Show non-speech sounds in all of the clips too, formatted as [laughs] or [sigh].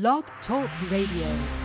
Blog Talk Radio.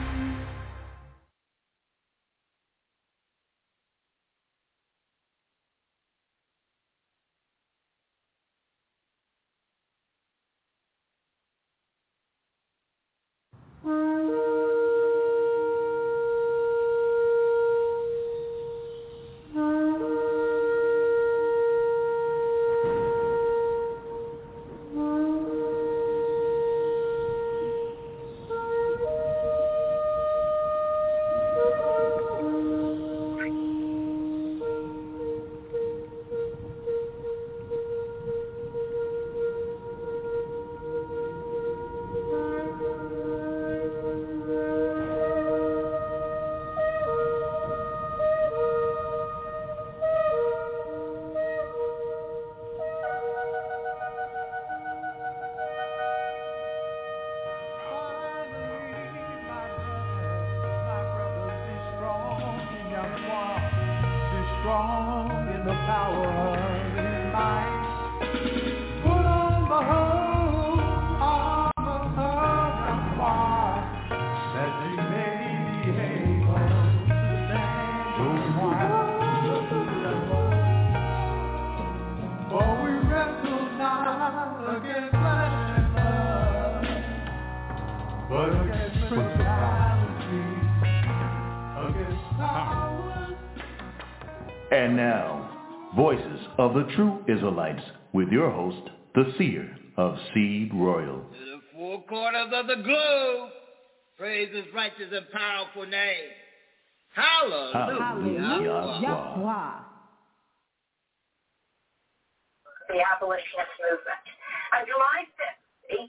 Voices of the True Israelites with your host, the seer of Seed Royal. To the four corners of the globe, praise his righteous and powerful name. Hallelujah. Hallelujah. Yahweh. the abolitionist movement. On July 5th,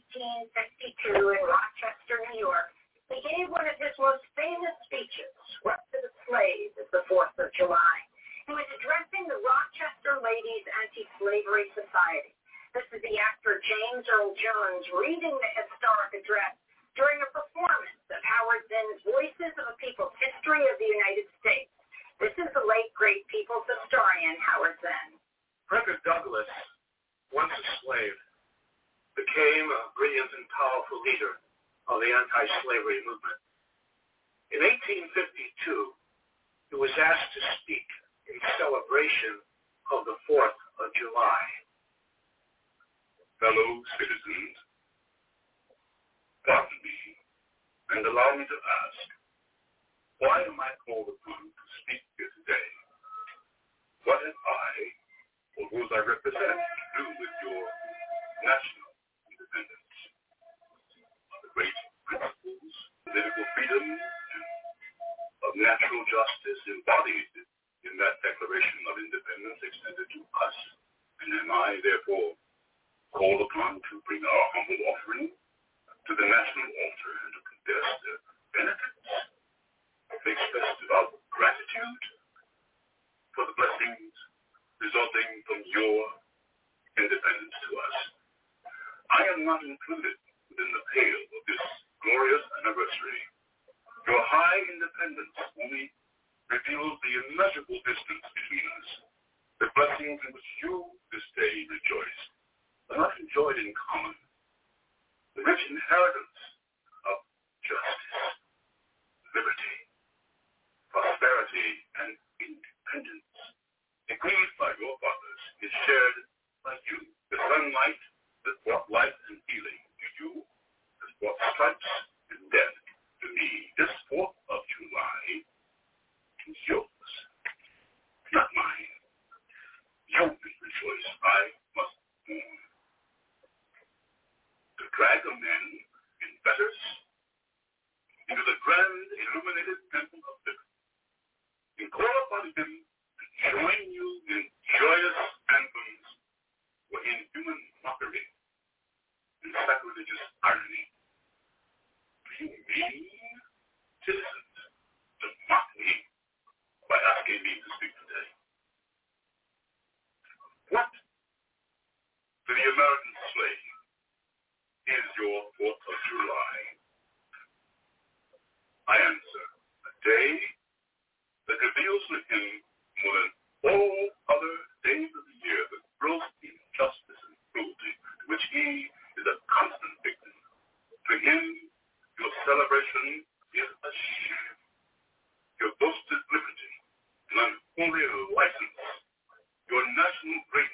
1862, in Rochester, New York, he gave one of his most famous speeches, Swept to the Slaves, as the 4th of July. He was addressing the Rochester Ladies Anti-Slavery Society. This is the actor James Earl Jones reading the historic address during a performance of Howard Zinn's Voices of a People's History of the United States. This is the late, great people's historian, Howard Zinn. Frederick Douglass, once a slave, became a brilliant and powerful leader of the anti-slavery movement. In 1852, he was asked to speak in celebration of the 4th of July. Fellow citizens, pardon me, and allow me to ask, why am I called upon to speak here today? What have I or those I represent to do with your national independence. The great principles, political freedom, and of natural justice embodied in that Declaration of Independence extended to us, and am I therefore called upon to bring our humble offering to the national altar and to confess their benefits, to express devout gratitude for the blessings resulting from your independence to us. I am not included within the pale of this glorious anniversary. Your high independence only reveals the immeasurable distance between us. The blessings in which you this day rejoice are not enjoyed in common. The rich inheritance of justice, liberty, prosperity, and independence agreed by your fathers is shared by you. The sunlight that brought life and healing to you has brought stripes and death to me. This 4th of July is yours, not mine. You may rejoice. I must mourn. To drag a man in fetters into the grand illuminated temple of liberty and call upon him join you in joyous anthems or in human mockery and sacrilegious irony. Do you mean, citizens, to mock me by asking me to speak today? What to the American slave is your 4th of July? I answer, a day that reveals to him more than all other days of the year the gross injustice and cruelty to which he is a constant victim. To him, your celebration is a sham. Your boasted liberty, license, your national greatness,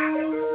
Música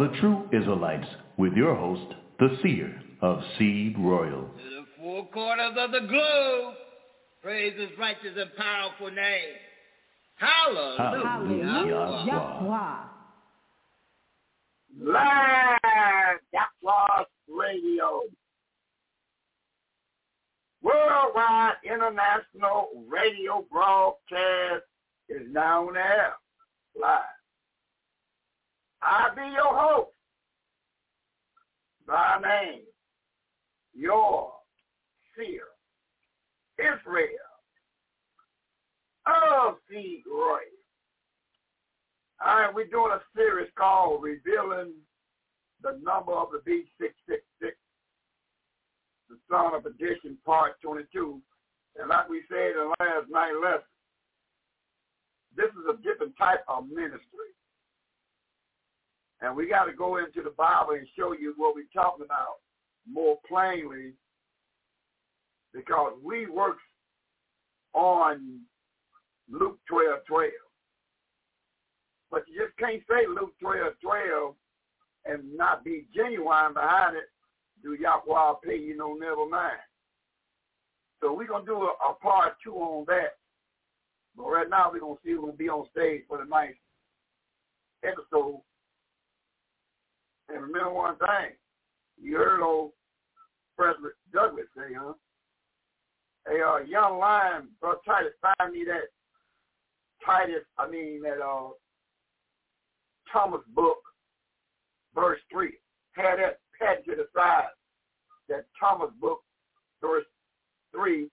the True Israelites with your host, the Seer of Seed Royal. To the four corners of the globe, praise his righteous and powerful name. Hallelujah. Hallelujah. Yahweh. Live Yahweh Radio. Worldwide International Radio Broadcast is now on air. Live. I be your host. Thy name, your fear, Israel, of the royal. All right, we're doing a series called Revealing the Number of the Beast 666, the Son of Perdition, Part 22. And like we said in last night lesson, this is a different type of ministry. And we got to go into the Bible and show you what we're talking about more plainly because we work on Luke 12, 12. But you just can't say Luke 12, 12 and not be genuine behind it. Do Yahweh pay you no never mind. So we're going to do a, a part two on that. But right now we're going to see going to be on stage for the night episode. And remember one thing. You heard old President Douglas say, huh? Hey, uh, young lion, bro, Titus, find me that Titus, I mean that uh Thomas book, verse three. Had that pat to the side. That Thomas book, verse three,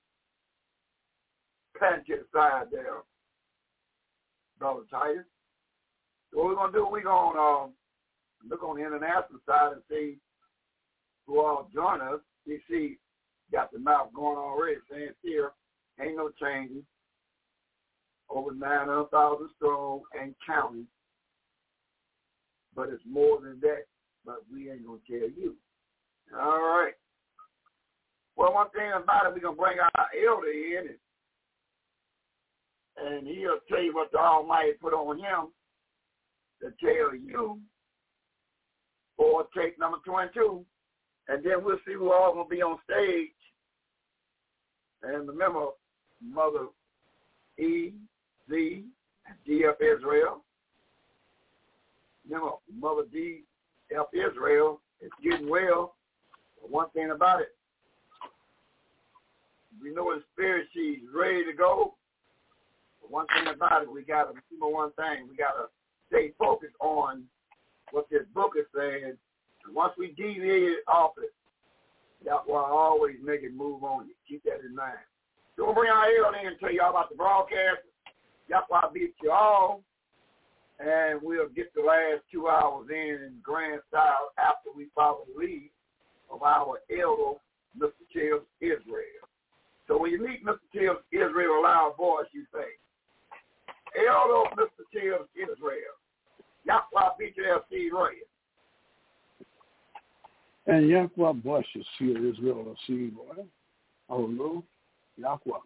pat to the side there, brother Titus. So what we're gonna do? We're gonna um, look on the international side and see who all join us. You see, got the mouth going already, saying here ain't no changes. Over 900,000 strong and counting. But it's more than that. But we ain't going to tell you. All right. Well, one thing about it, we're going to bring our elder in, and, and he'll tell you what the Almighty put on him to tell you for take number 22. And then we'll see who all to be on stage. And remember, Mother E, Z, D.F. Israel. Remember, Mother D.F. Israel is getting well. But one thing about it, we know in spirit she's ready to go. But one thing about it, we got to remember one thing. We got to stay focused on what this book is saying. And once we deviate off it, that's why I always make it move on you. Keep that in mind. So we'll bring our elder in and tell y'all about the broadcast. That's why I beat you all. And we'll get the last two hours in in grand style after we follow the lead of our elder, Mr. Chills Israel. So when you meet Mr. Chills Israel, a loud voice, you say, Elder Mr. Chills Israel. Yahweh beat you there, Steve Ray. And Yahweh bless you, see Israel, see boy. Hallelujah. Yahweh.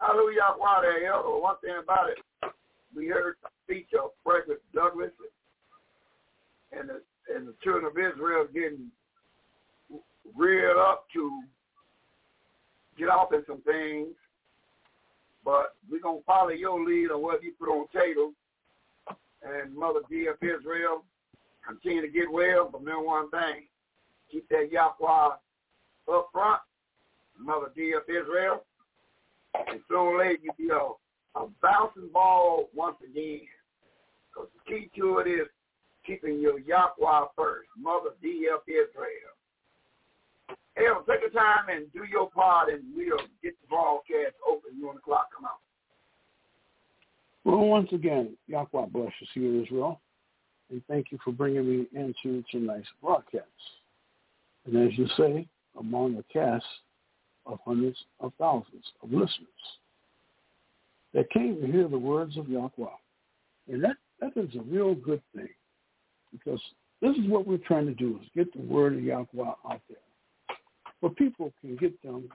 Hallelujah, Yahweh there, Elder. One thing about it, we heard the speech of Frederick Douglass and the, and the children of Israel getting reared up to get off in some things. But we're going to follow your lead on what you put on the table. And Mother D.F. Israel, continue to get well. But remember one thing, keep that Yahweh up front. Mother D.F. Israel. And sooner or later you'll be a, a bouncing ball once again. Because the key to it is keeping your Yahweh first. Mother D.F. Israel. Hell, take the time and do your part, and we'll get the broadcast open when the clock come out. Well, once again, Yahweh blesses you, Israel. And thank you for bringing me into tonight's broadcast. And as you say, among a cast of hundreds of thousands of listeners that came to hear the words of Yahweh. And that, that is a real good thing because this is what we're trying to do is get the word of Yahweh out there where people can get them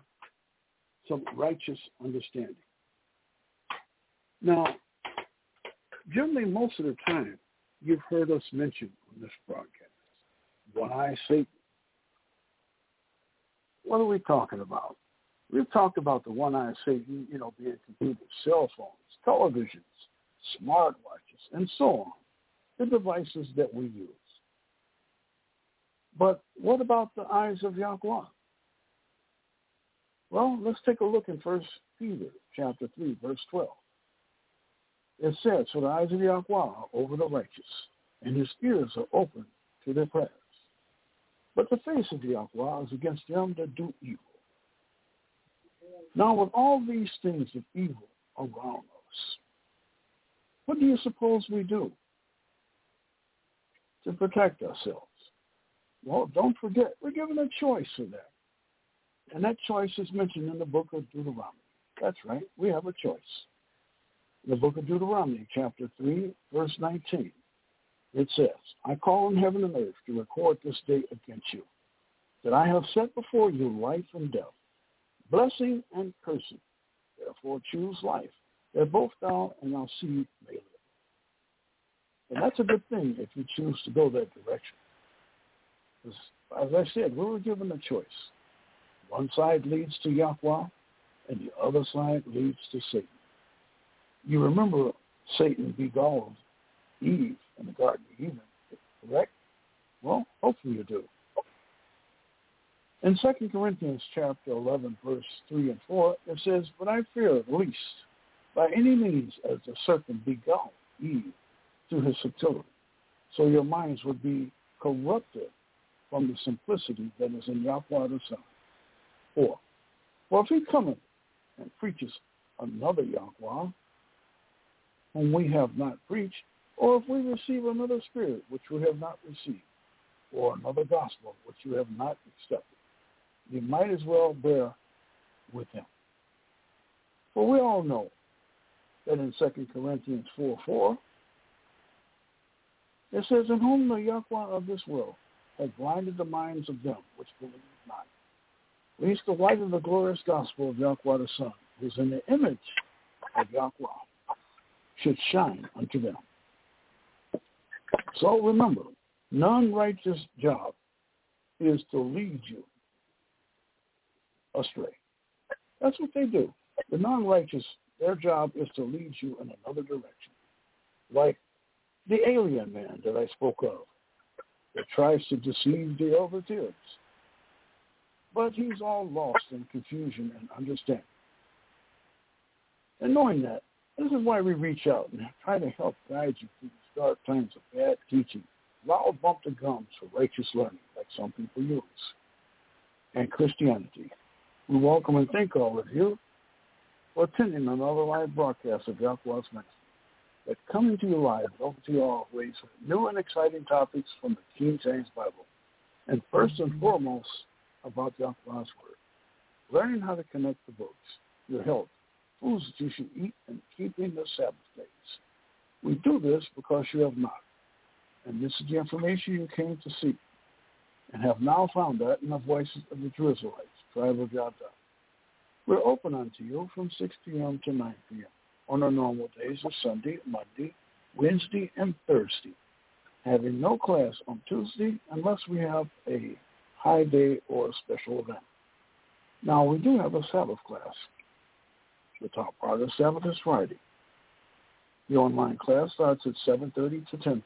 some righteous understanding. Now, generally most of the time, you've heard us mention on this broadcast, why Satan? What are we talking about? We've talked about the one-eyed Satan, you know, being computers, cell phones, televisions, smartwatches, and so on, the devices that we use. But what about the eyes of Yahweh? Well, let's take a look in First Peter chapter 3, verse 12. It says, For the eyes of Yahweh are over the righteous, and his ears are open to their prayers. But the face of Yahweh is against them that do evil. Now, with all these things of evil around us. What do you suppose we do to protect ourselves? Well, don't forget, we're given a choice for that. And that choice is mentioned in the book of Deuteronomy. That's right. We have a choice. In the book of Deuteronomy, chapter 3, verse 19, it says, I call on heaven and earth to record this day against you, that I have set before you life and death, blessing and cursing. Therefore choose life, that both thou and thy seed may live. And that's a good thing if you choose to go that direction. As I said, we were given a choice. One side leads to Yahweh, and the other side leads to Satan. You remember Satan beguiled Eve in the Garden of Eden, correct? Well, hopefully you do. In 2 Corinthians chapter 11, verse 3 and 4, it says, But I fear at least by any means as the serpent beguiled Eve through his subtlety, so your minds would be corrupted from the simplicity that is in Yahweh the Son. 4. Well, if he cometh and preaches another Yahweh, whom we have not preached, or if we receive another spirit which we have not received, or another gospel which you have not accepted, you might as well bear with him. For we all know that in 2 Corinthians 4, 4, it says, In whom the Yahweh of this world has blinded the minds of them which believe not, lest the light of the glorious gospel of Yahweh the Son, who is in the image of Yahweh, should shine unto them. So remember, non-righteous job is to lead you astray. That's what they do. The non-righteous, their job is to lead you in another direction. Like the alien man that I spoke of that tries to deceive the kids. But he's all lost in confusion and understanding. And knowing that, this is why we reach out and try to help guide you through these dark times of bad teaching, loud bump the gums for righteous learning, like some people use, and Christianity. We welcome and thank all of you for attending another live broadcast of Yahweh's Ministry that's coming to you live, over to you always, with new and exciting topics from the King James Bible. And first and foremost, about Yahweh's Word. Learning how to connect the books, your health, foods that you should eat, and keeping the Sabbath days. We do this because you have not. And this is the information you came to seek and have now found that in the voices of the Israelites, tribe of Yada. We're open unto you from 6 p.m. to 9 p.m. on our normal days of Sunday, Monday, Wednesday, and Thursday, having no class on Tuesday unless we have a high day or a special event. Now, we do have a Sabbath class. The top part of the Sabbath is Friday. The online class starts at 7.30 to 10.30.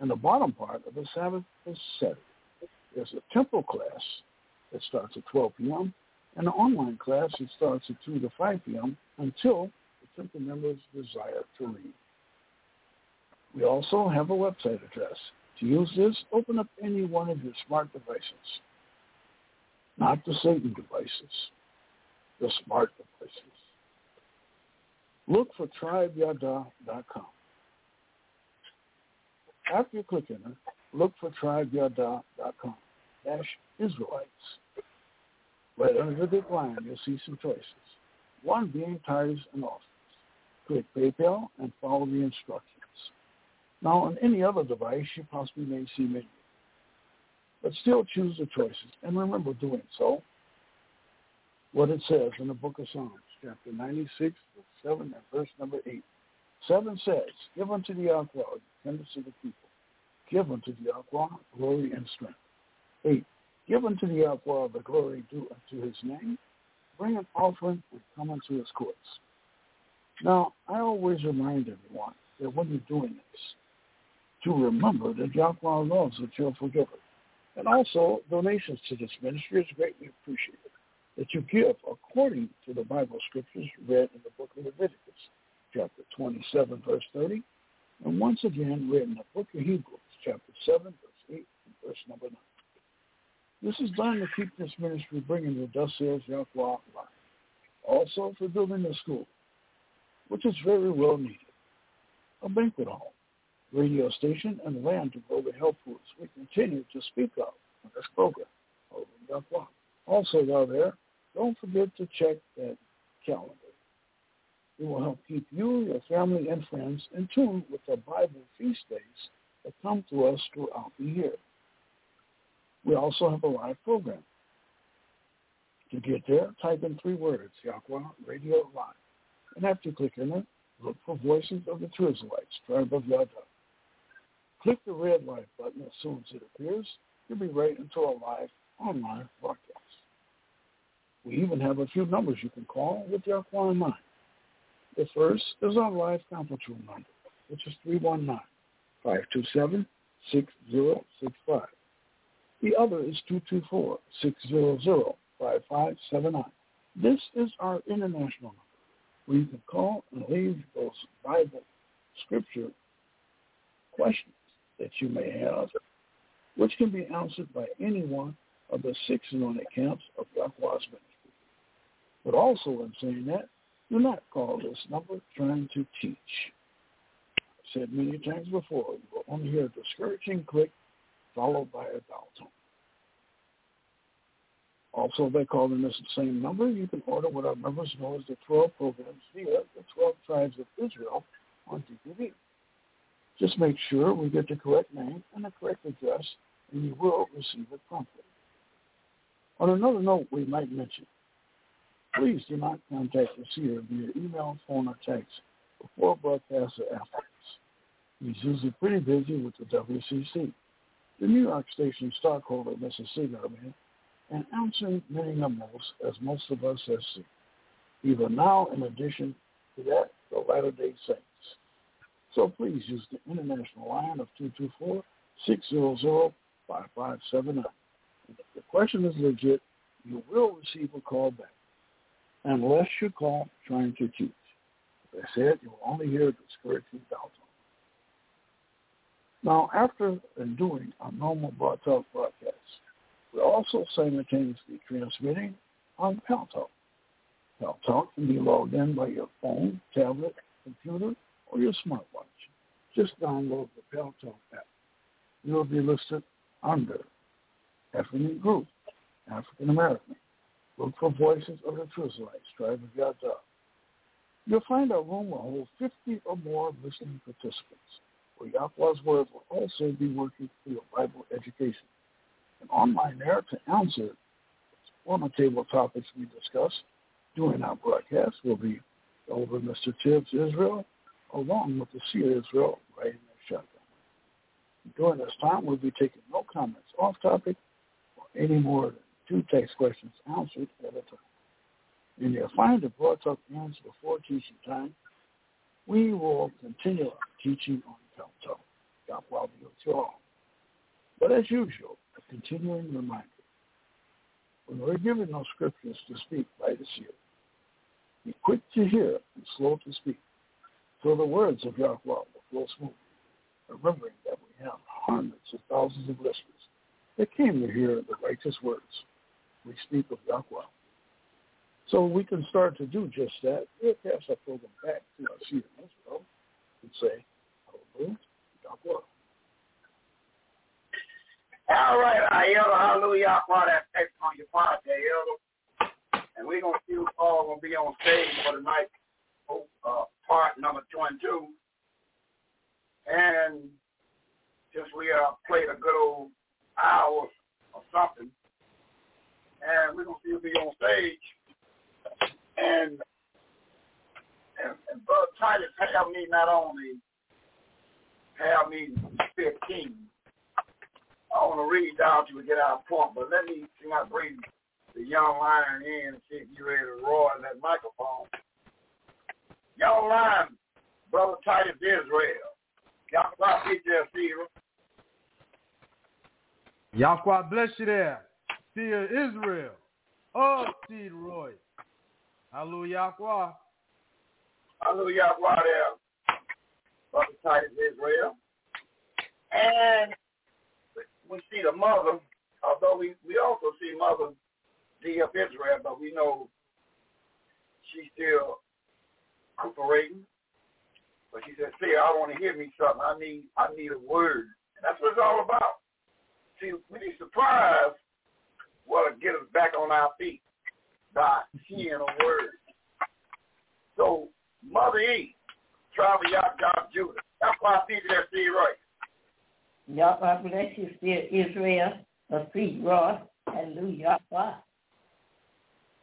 And the bottom part of the Sabbath is Saturday. There's a temple class that starts at 12 p.m. and the online class that starts at 2 to 5 p.m. until the temple members desire to read. We also have a website address. To use this, open up any one of your smart devices, not the Satan devices, the smart devices. Look for tribeyada.com. After you click it, look for tribeyada.com dash Israelites. Right under the line, you'll see some choices. One being tithes and offerings. Click PayPal and follow the instructions. Now, on any other device, you possibly may see menu. But still choose the choices. And remember doing so, what it says in the book of Psalms, chapter 96, verse 7 and verse number 8. 7 says, Give unto the Yahweh, tenders of the people. Give unto the Yahweh glory and strength. 8. Give unto the Yahweh the glory due unto his name. Bring an offering and come unto his courts. Now, I always remind everyone that when you're doing this, to remember that Yahweh loves that you're forgiven. And also, donations to this ministry is greatly appreciated. That you give according to the Bible scriptures read in the book of Leviticus, chapter 27, verse 30, and once again read in the book of Hebrews, chapter 7, verse 8, and verse number 9. This is done to keep this ministry bringing the dust says Yahweh life. Also for building the school, which is very well needed. A banquet hall, radio station, and land to grow the health foods we continue to speak of in this program. Also, while there, don't forget to check that calendar. It will help keep you, your family, and friends in tune with the Bible feast days that come to us throughout the year. We also have a live program. To get there, type in three words, Yahweh Radio Live. And after clicking it, look for Voices of the Israelites, Tribe of Yada. Click the red light button as soon as it appears. You'll be right into a live online broadcast. We even have a few numbers you can call with Yahweh in mind. The first is our live conference room number, which is 319-527-6065. The other is 224-600-5579. This is our international number where you can call and leave those Bible scripture questions that you may have, which can be answered by any one of the six anointed camps of Yahweh's ministry. But also in saying that, do not call this number trying to teach. I've said many times before, you will only hear a discouraging click followed by a dial tone. Also, by calling this the same number, you can order what our members know as the 12 programs via the 12 tribes of Israel on DVD. Just make sure we get the correct name and the correct address, and you will receive it promptly. On another note, we might mention, please do not contact the seer via email, phone, or text before broadcast or afterwards. He's usually pretty busy with the WCC, the New York station stockholder, Mrs. Seagarman, and answering many numbers as most of us have seen. even now, in addition to that, the Latter-day Saints. So please use the international line of 224-600-5579. If the question is legit, you will receive a call back, unless you call trying to cheat. As said, you will only hear the discouraging dial Now, after doing our normal broad talk broadcast, we're also simultaneously transmitting on Paltalk. Paltalk can be logged in by your phone, tablet, computer, or your smartwatch. Just download the Paltalk app. You'll be listed under Ethnic Group, African American. Look for Voices of the Truth Israelites, Tribe of Yada. You'll find our room will hold 50 or more listening participants, where Yahweh's Word will also be working for your Bible education and online there to answer one of the table topics we discuss during our broadcast will be over Mr. Tibbs Israel, along with the Seer Israel in their shotgun. During this time, we'll be taking no comments off topic or any more two text questions answered at a time. And you'll find the broad talk ends before teaching time. We will continue our teaching on Paltalk. God will be with you all. But as usual, a continuing reminder. When we're given no scriptures to speak by the seer, be quick to hear and slow to speak, so the words of Yahweh will flow smoothly, remembering that we have hundreds of thousands of listeners that came to hear the righteous words we speak of Yahweh. So we can start to do just that. We'll pass our program back to our Israel and say. All right, I yell hallelujah for that text on your podcast, elder. And we're going to see who's all going to be on stage for tonight, uh, part number 22. And since we uh, played a good old hour or something, and we're to see be on stage. And, and, and Brother Titus have me not only have me 15, I want to read till we get our point, but let me see I bring the young lion in and see if you're ready to roar in that microphone. Young lion, Brother Titus Israel. Yahweh be there, Stephen. Yahweh bless you there. Seer Israel. Oh, Seed Roy. Hallelujah, Hallelujah, there. Brother Titus Israel. And we see the mother, although we, we also see mother D of Israel, but we know she's still cooperating. But she said, see, I want to hear me something. I need I need a word. And that's what it's all about. See, we be surprised what to get us back on our feet by seeing a word. So, Mother E, travel Yah God Judah. That's why I feed that seed right. Yahweh bless you, dear Israel, a sweet Ross. Hallelujah.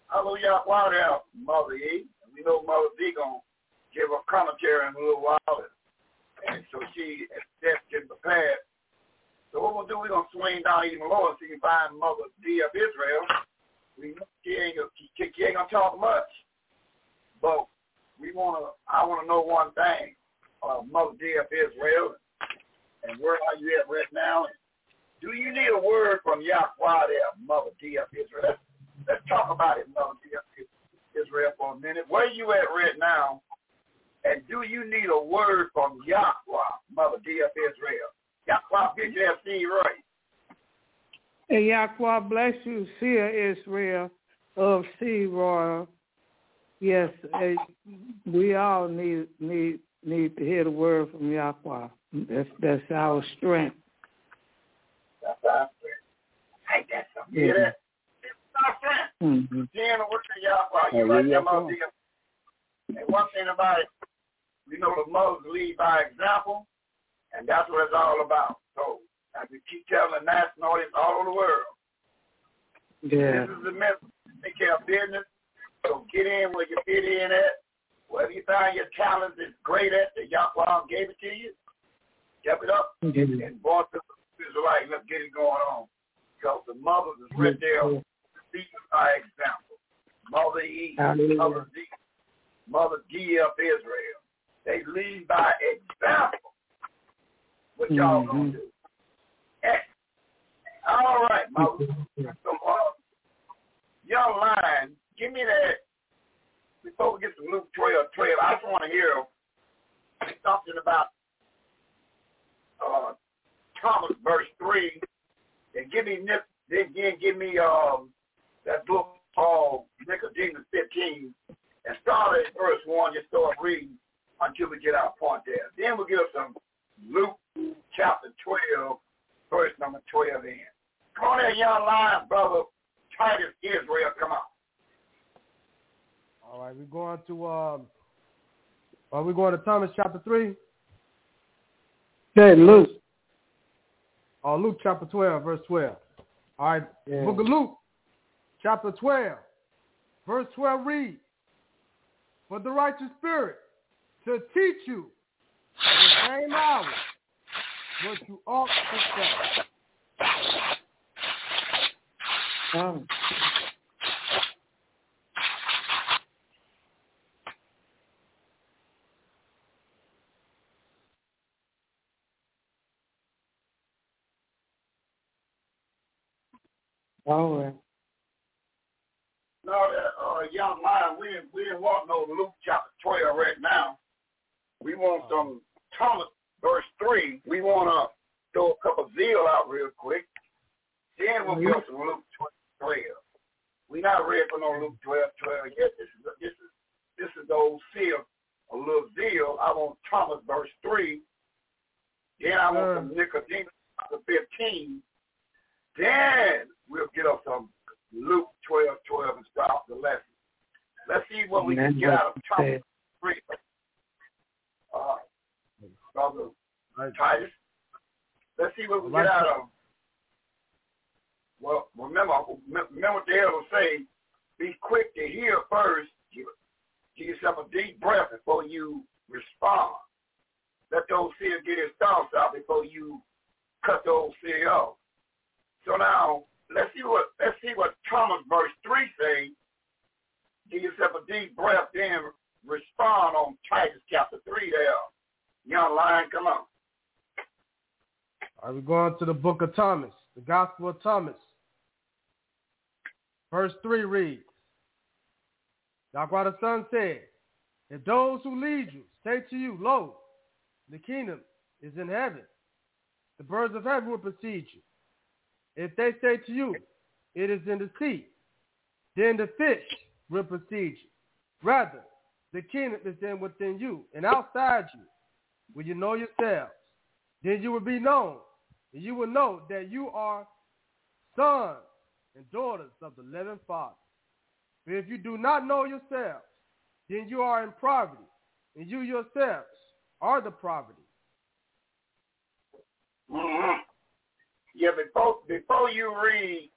Hallelujah. Why there, Mother E? We know Mother D going to give a commentary in a little while. And so she is getting prepared. So what we'll do, we're going to swing down even lower so you can find Mother D of Israel. We, she ain't, she ain't going to talk much. But we want to, I want to know one thing. Uh, Mother D of Israel, and where are you at right now? Do you need a word from Yahweh there, Mother D of Israel? Let's, let's talk about it, Mother D of Israel, for a minute. Where you at right now? And do you need a word from Yahweh, Mother D of Israel? Yahweh, get your seed right. And Yahweh bless you, Seer Israel of Sea Royal. Yes, we all need need need to hear the word from Yahweh. That's that's our strength. That's our strength. Ain't that something? Yeah. That? It's our strength. Mm-hmm. Seeing the work of Yahweh, you right there, Mother D. And one thing about it, we know the mothers lead by example, and that's what it's all about. So, as we keep telling the national audience all over the world, yeah. this is the message. Take care of business. So get in where you fit in at. Wherever you find your talent is great at, that Yahweh gave it to you, step it up mm-hmm. and brought the Israelite. Let's get it going on. Because the mothers is right there speaking by example. Mother E, Mother D, Mother D of Israel. They lead by example. What y'all mm-hmm. gonna do? Hey. All right, so, uh, young lion, give me that before we get to Luke 12, 12, I just want to hear something about uh, Thomas, verse 3, and give me, then again, give me um, that book called Nicodemus 15, and start at verse 1, just start reading until we get our point there. Then we'll give some Luke chapter 12, verse number 12 in. Come on there, young lion, brother Titus Israel, come on. All right, we're going to um, are we going to Thomas chapter three? Hey, Luke. Oh, Luke chapter twelve, verse twelve. All right, yeah. Book of Luke, chapter twelve, verse twelve. Read, for the righteous spirit to teach you at the same hour what you ought to say. Um. All right. No, uh, young man, we we didn't want no Luke chapter twelve right now. We want some Thomas verse three. We want to throw a couple of zeal out real quick. Then we'll go to Luke twelve. We not ready for no Luke 12, 12 yet. This is this is this is the old seal, a little zeal. I want Thomas verse three. Then I want some mm. Nicodemus chapter fifteen. Then we'll get up some Luke 12, 12 and start the lesson. Let's see what we can get out of Thomas 3. Uh, brother right. Titus. Let's see what we right. get out of Well, remember, remember what the elder say, be quick to hear first. Give, give yourself a deep breath before you respond. Let the old seer get his thoughts out before you cut the old seer off. So now let's see what let's see what Thomas verse three say. Give yourself a deep breath, then respond on Titus chapter three there. Young lion, come on. All right, we're going to the book of Thomas, the Gospel of Thomas. Verse 3 reads, Yahweh the Son said, If those who lead you say to you, Lo, the kingdom is in heaven, the birds of heaven will precede you. If they say to you, it is in the sea, then the fish will precede you. Rather, the kingdom is then within you and outside you. When you know yourselves, then you will be known, and you will know that you are sons and daughters of the living Father. But if you do not know yourselves, then you are in poverty, and you yourselves are the poverty. Mm-hmm. Yeah, before before you read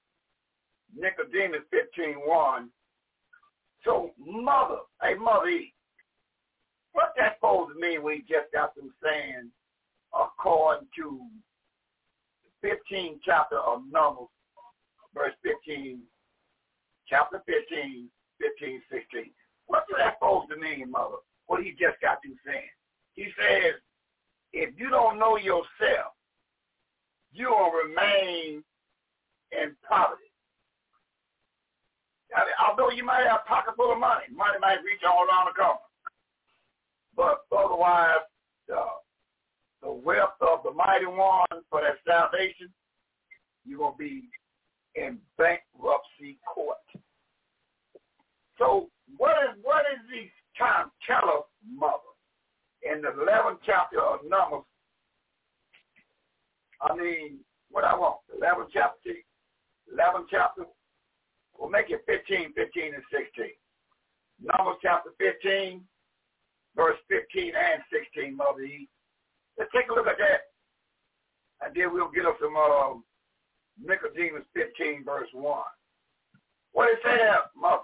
Nicodemus fifteen one, so mother, hey mother, what that supposed to mean? We just got them saying according to the 15th chapter of Numbers, verse 15, chapter 15, 15, 16. What's that supposed to mean, mother? What he just got through saying. He says, if you don't know yourself, you will remain in poverty. I mean, although you might have a pocket full of money, money might reach all around the corner. But otherwise, uh, the wealth of the mighty one for that salvation, you're going to be in bankruptcy court. So what is what is the time tell us, mother? In the 11th chapter of Numbers, I mean, what I want, 11th chapter, 11th chapter, we'll make it 15, 15, and 16. Numbers chapter 15, verse 15 and 16, Mother E. Let's take a look at that. And then we'll get up some uh, Nicodemus 15, verse 1. What did it say there, Mother?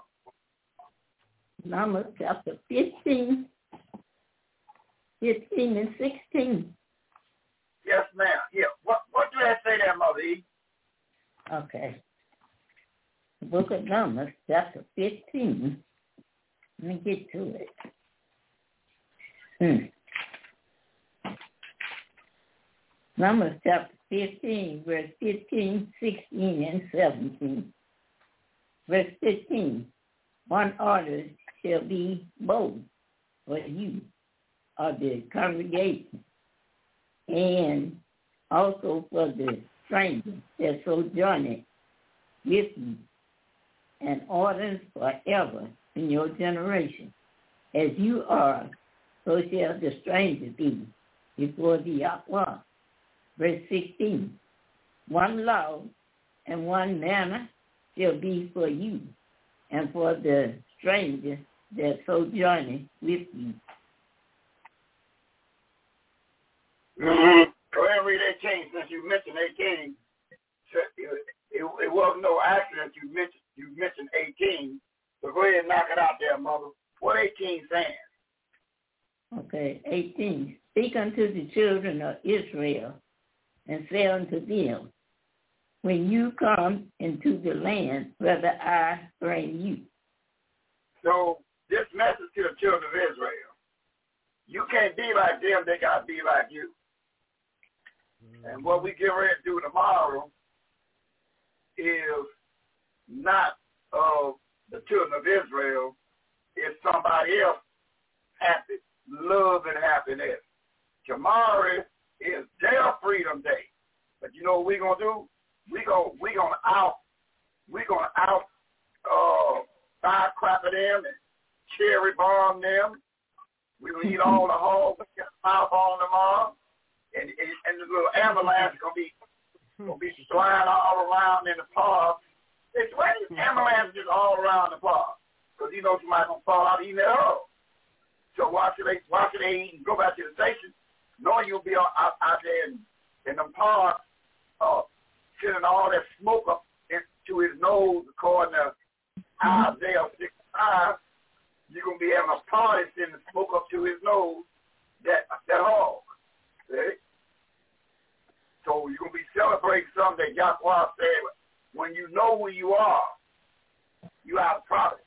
Numbers chapter 15, 15 and 16. Yes, ma'am. Yeah. What what did that say there, Mother E? Okay. The book of Numbers, chapter 15. Let me get to it. Hmm. Numbers chapter 15, verse 15, 16, and 17. Verse 15. One order shall be both for you of the congregation and also for the stranger that sojourneth with you, and orders forever in your generation. As you are, so shall the stranger be before the Yahweh. Verse 16, one law and one manner shall be for you and for the stranger that sojourneth with you. Mm-hmm. Go ahead and read 18 since you mentioned 18. It, it, it wasn't no accident you mentioned you mentioned 18. So go ahead and knock it out there, mother. What 18 saying? Okay, 18. Speak unto the children of Israel and say unto them, when you come into the land whether I bring you. So this message to the children of Israel, you can't be like them, they got to be like you. Mm-hmm. And what we get ready to do tomorrow is not of the children of Israel, it's somebody else happy, love and happiness. Tomorrow is their freedom day. But you know what we're gonna do? We go we gonna out we gonna out uh firecracker them and cherry bomb them. We gonna eat all the hogs on them all and, and, and the little ambulance gonna be gonna be flying all around in the park. It's why these ambulances all around the park? Because you know somebody's gonna fall out eating that hole. So why should they why should they and go back to the station, knowing you'll be out, out, out there in, in them parks, uh, sending all that smoke up into his nose according to Isaiah 65, you're gonna be having a party sending smoke up to his nose that that hog. See? So you're going to be celebrating something that Yahweh said, when you know who you are, you have problem.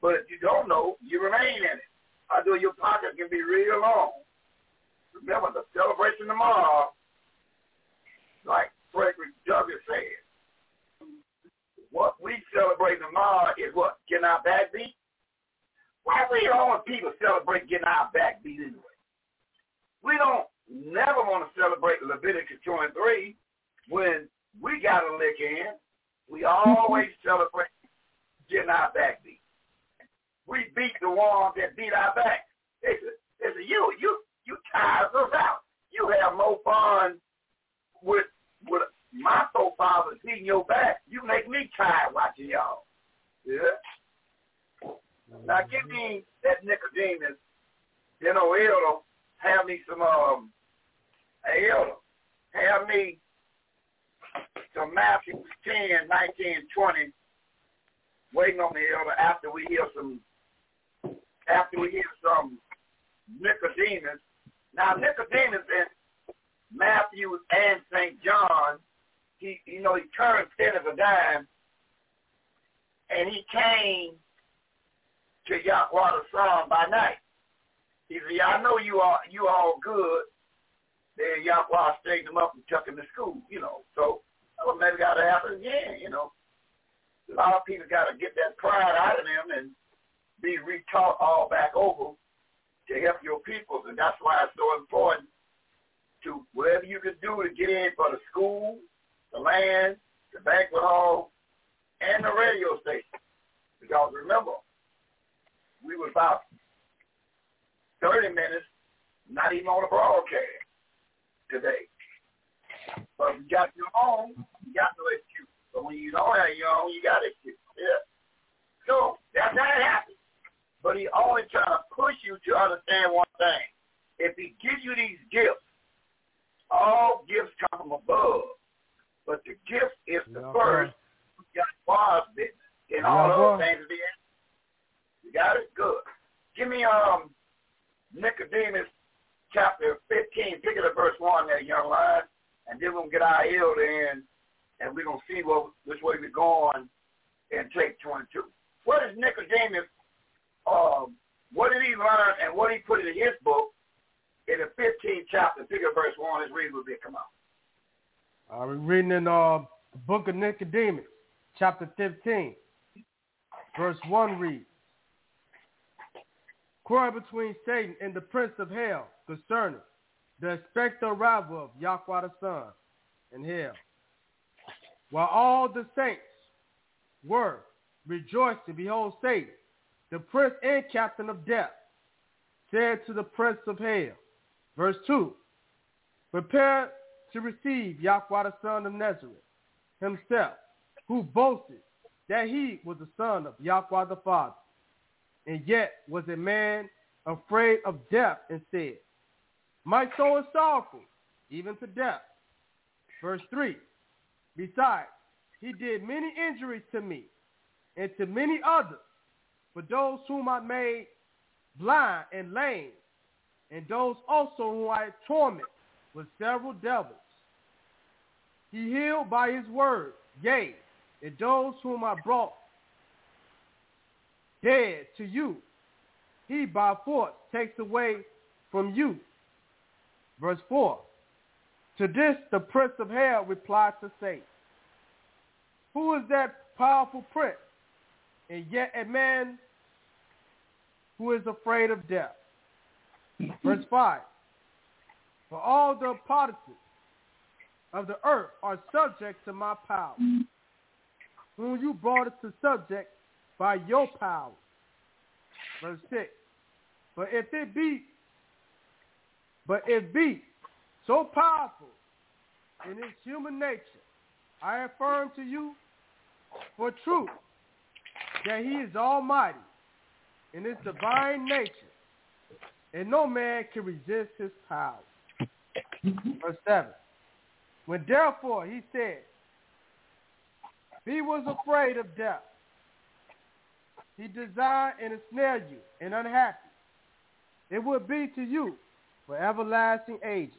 But if you don't know, you remain in it. Although your pocket can be real long. Remember, the celebration tomorrow, like Frederick Douglass said, what we celebrate tomorrow is what? Getting our back beat? Why we all people celebrate getting our back beat anyway? We don't never want to celebrate Leviticus 23 when we got a lick in. We always [laughs] celebrate getting our back beat. we beat the ones that beat our back. They said, they said you, you, you tires us out. You have more fun with with my forefathers beating your back. You make me tired watching y'all. Yeah. Now give me that Nicodemus, you know, Elder, have me some um Elder, have me some Matthew 10, 19, 20, waiting on the elder after we hear some after we hear some Nicodemus. Now Nicodemus in Matthew and St. John, he you know he turned ten of a dime and he came to Yahweh the Son by night. He said, I know you all you all good. Then Yahweh straightened him up and took him to school, you know. So well, maybe gotta happen again, you know. A lot of people gotta get that pride out of them and be retaught all back over to help your people. And that's why it's so important to whatever you can do to get in for the school, the land, the banquet hall, and the radio station. Because remember, we was about 30 minutes not even on the broadcast today. But if you got your own, you got no excuse. But when you don't have your own, you got excuse. Yeah. So that's how it happens. But he always trying to push you to understand one thing. If he gives you these gifts, all gifts come from above. But the gift is the yeah, first. You got God's business. And all those things be You got it? Good. Give me um Nicodemus chapter 15, pick it at verse 1 there, young lad. And then we'll get our elder in, and we're going to see what, which way we're going and take 22. What is Nicodemus um, what did he learn and what he put in his book in the 15th chapter, figure verse 1, is read be come out. I'm reading in uh, the book of Nicodemus, chapter 15, verse 1 reads, Quarrel between Satan and the prince of hell concerning the expected arrival of Yahweh the Son in hell. While all the saints were rejoicing, behold, Satan the prince and captain of death, said to the prince of hell, verse 2, prepare to receive Yahweh the son of Nazareth himself, who boasted that he was the son of Yahweh the Father, and yet was a man afraid of death and said, My soul is sorrowful, even to death. Verse 3, besides, he did many injuries to me and to many others for those whom I made blind and lame, and those also whom I torment with several devils. He healed by his word, yea, and those whom I brought dead to you, he by force takes away from you. Verse 4. To this the prince of hell replied to say, Who is that powerful prince? And yet a man who is afraid of death. Verse [laughs] 5. For all the partisans of the earth are subject to my power, whom you brought it to subject by your power. Verse 6. But if it be, but if be so powerful in its human nature, I affirm to you for truth that he is almighty in his divine nature, and no man can resist his power. Verse 7. When therefore he said, he was afraid of death, he desired and ensnared you and unhappy. It would be to you for everlasting ages.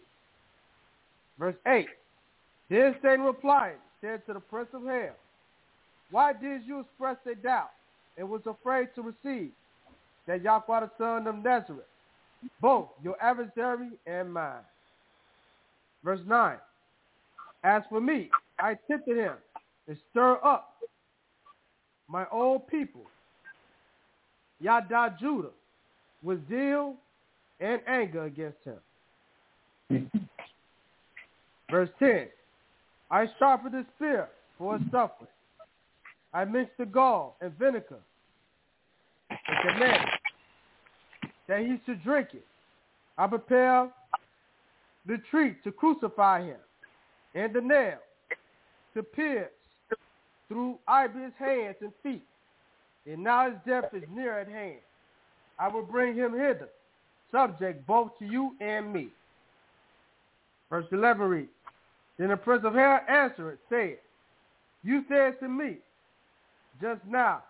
Verse 8. Then Satan replied, said to the prince of hell, Why did you express a doubt and was afraid to receive that Yahweh the son of Nazareth, both your adversary and mine. Verse 9. As for me, I tempted him to stir up my old people, Yada Judah, with zeal and anger against him. Verse 10. I sharpened the spear for his suffering. I mixed the gall and vinegar and commanded that he should drink it. I prepare the tree to crucify him, and the nail to pierce through Ibis' hands and feet. And now his death is near at hand. I will bring him hither, subject both to you and me. Verse 11 reads, Then the prince of hell answered, saying, You said to me just now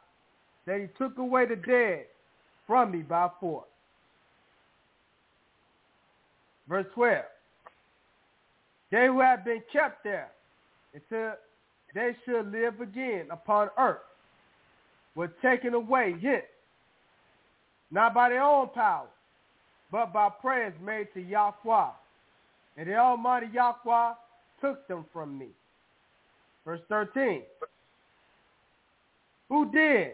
that he took away the dead from me by force. Verse 12, They who have been kept there until they should live again upon earth were taken away, yet not by their own power, but by prayers made to Yahweh. And the Almighty Yahweh took them from me. Verse 13. Who did?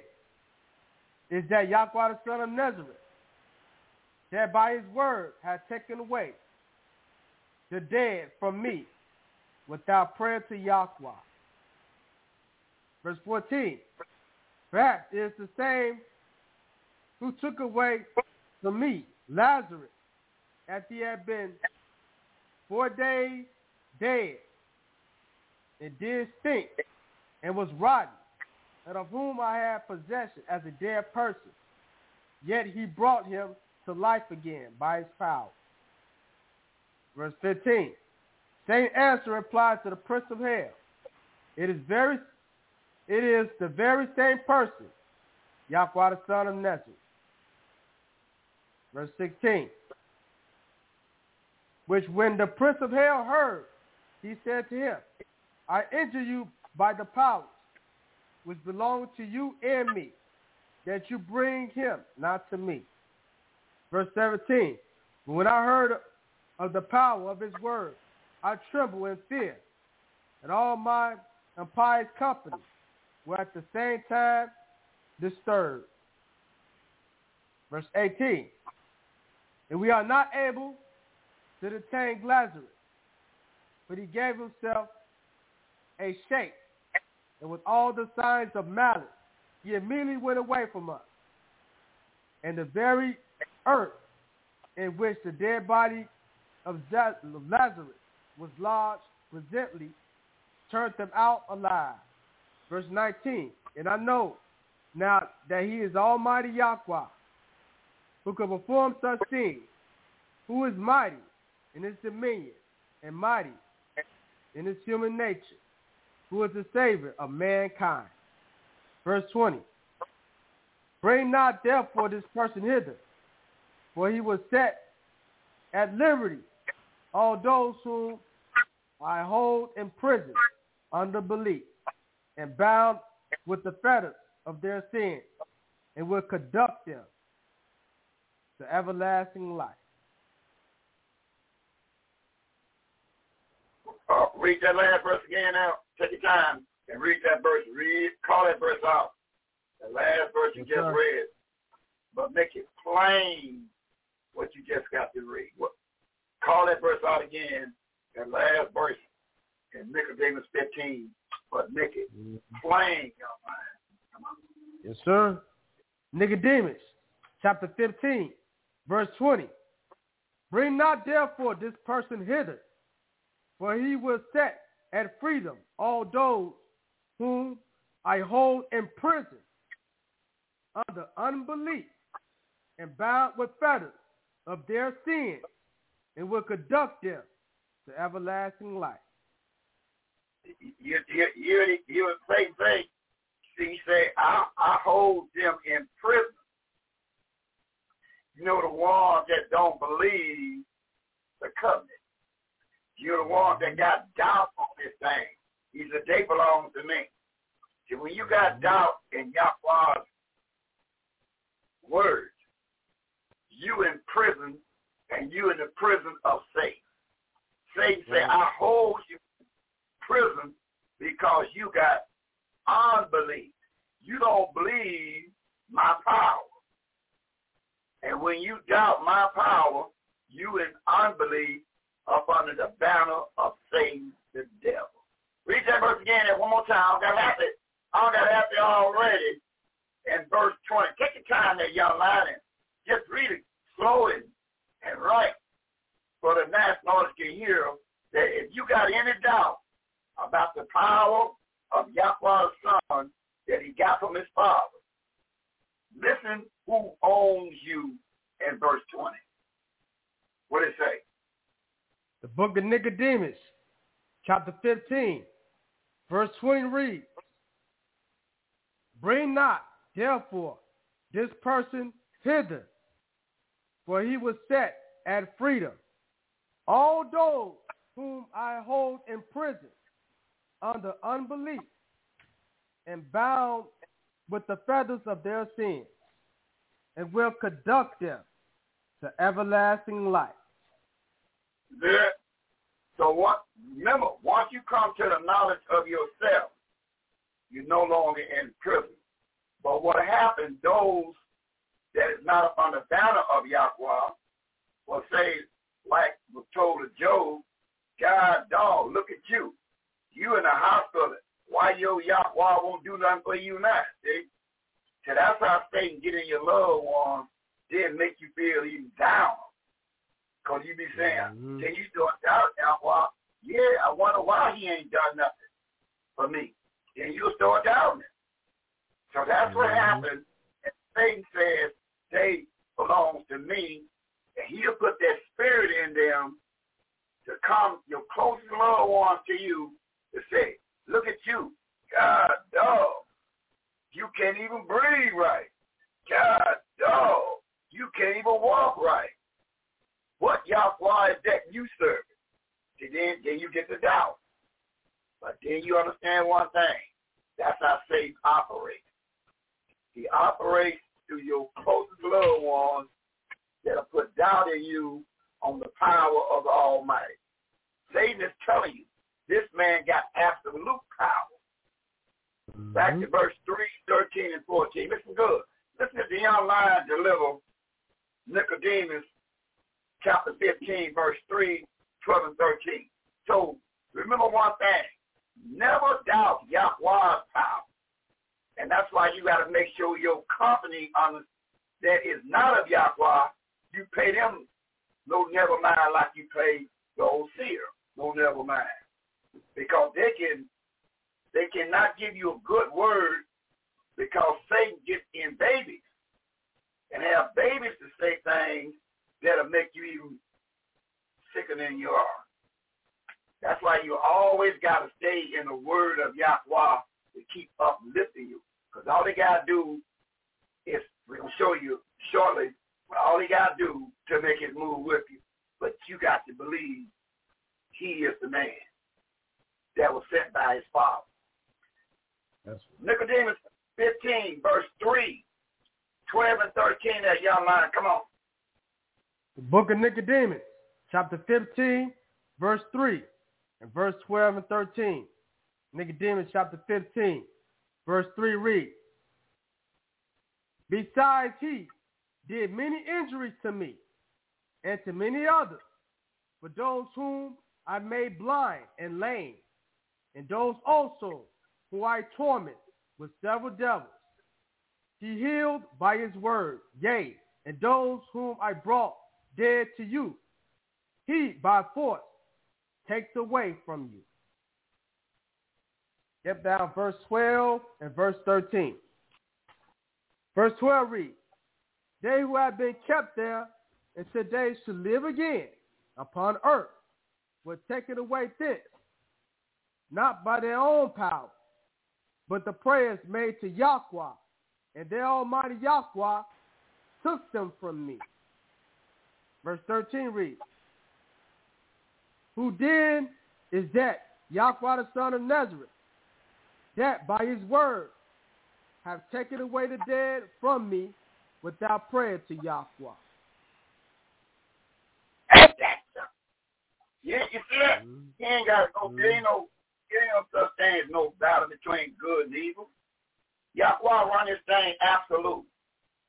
Is that Yahweh the son of Nazareth, that by his word had taken away the dead from me without prayer to Yahweh. Verse 14. Perhaps it is the same who took away from me Lazarus after he had been four days dead and did stink and was rotten, and of whom I had possession as a dead person. Yet he brought him to life again by his power. Verse 15. Same answer replies to the prince of hell. It is very it is the very same person, Yahweh the son of Nazareth. Verse 16. Which when the prince of hell heard, he said to him, I injure you by the powers which belong to you and me, that you bring him not to me. Verse 17. When I heard of the power of his word, I tremble in fear, and all my impious company were at the same time disturbed. Verse 18. And we are not able to detain Lazarus, but he gave himself a shake, and with all the signs of malice, he immediately went away from us. And the very earth in which the dead body of Lazarus was lodged presently turned them out alive. Verse 19, and I know now that he is Almighty Yahweh, who can perform such things, who is mighty in his dominion and mighty in his human nature, who is the Savior of mankind. Verse 20, bring not therefore this person hither, for he was set at liberty all those whom I hold in prison under belief and bound with the fetters of their sins and will conduct them to everlasting life. Uh, read that last verse again out. Take your time and read that verse. Read, call that verse out. The last verse you yes, just sir. read. But make it plain what you just got to read. What, call that verse out again. That last verse in Nicodemus 15. But make it mm-hmm. plain, your mind. Yes, sir. Nicodemus, chapter 15, verse 20. Bring not therefore this person hither, for he will set at freedom all those whom I hold in prison under unbelief and bound with fetters of their sins and will conduct them to everlasting life. You, you, you, you say, say, I, I hold them in prison. You know the ones that don't believe the covenant. You're the one that got doubt on this thing. He said, they belong to me. See, when you got mm-hmm. doubt in Yahweh's word, you in prison and you in the prison of Satan. Satan say, mm-hmm. I hold you in prison because you got unbelief. You don't believe my power. And when you doubt my power, you in unbelief up under the banner of Satan the devil. Read that verse again and one more time. I got happy. I got happy already in verse 20. Take your time there, young man, and just read it slowly and right for the nationalists to hear that if you got any doubt about the power of Yahweh's son that he got from his father, listen who owns you in verse 20. What it say? The book of Nicodemus, chapter 15, verse 20 reads, Bring not, therefore, this person hither, for he was set at freedom. All those whom I hold in prison under unbelief and bound with the feathers of their sins, and will conduct them to everlasting life. There. So what? Remember, once you come to the knowledge of yourself, you're no longer in prison. But what happened? Those that is not up on the banner of Yahweh will say, like was told to Job, God, dog, look at you. You in the hospital. Why your Yahweh won't do nothing for you now? See? So that's how Satan get in your loved one, then make you feel even down. Because you be saying, mm-hmm. can you start doubt Well, Yeah, I wonder why he ain't done nothing for me. Then you'll start doubting it. So that's mm-hmm. what happened. And Satan says, they belong to me. And he'll put that spirit in them to come, your closest loved ones to you, to say, look at you. God, dog. You can't even breathe right. God, dog. You can't even walk right. What Yahweh is that you serve? Then, then you get the doubt. But then you understand one thing. That's how Satan operates. He operates through your closest loved ones that'll put doubt in you on the power of the Almighty. Satan is telling you, this man got absolute power. Mm-hmm. Back to verse 3, 13, and 14. Listen good. Listen to the young lion deliver Nicodemus chapter 15, verse 3, 12, and 13. So remember one thing. Never doubt Yahweh's power. And that's why you got to make sure your company on that is not of Yahweh, you pay them no never mind like you pay the old seer. No never mind. Because they can they cannot give you a good word because Satan gets in babies and have babies to say things that'll make you even sicker than you are. That's why you always got to stay in the word of Yahweh to keep uplifting you. Because all they got to do is, we're going to show you shortly, all they got to do to make it move with you. But you got to believe he is the man that was sent by his father. That's right. Nicodemus 15, verse 3, 12 and 13, that young man. Come on. The book of Nicodemus, chapter 15, verse 3, and verse 12 and 13. Nicodemus chapter 15, verse 3 reads, Besides he did many injuries to me and to many others, for those whom I made blind and lame, and those also who I torment with several devils. He healed by his word, yea, and those whom I brought dead to you, he by force takes away from you. Get down verse 12 and verse 13. Verse 12 reads, They who have been kept there until they should live again upon earth were taken away thence, not by their own power, but the prayers made to Yahweh, and their almighty Yahweh took them from me. Verse 13 reads, Who then is that Yahweh the son of Nazareth, that by his word have taken away the dead from me without prayer to Yahweh. Yeah, you see that? Mm-hmm. He ain't got no, mm-hmm. there ain't no, there ain't no such thing as no battle between good and evil. Yahweh run this thing absolute.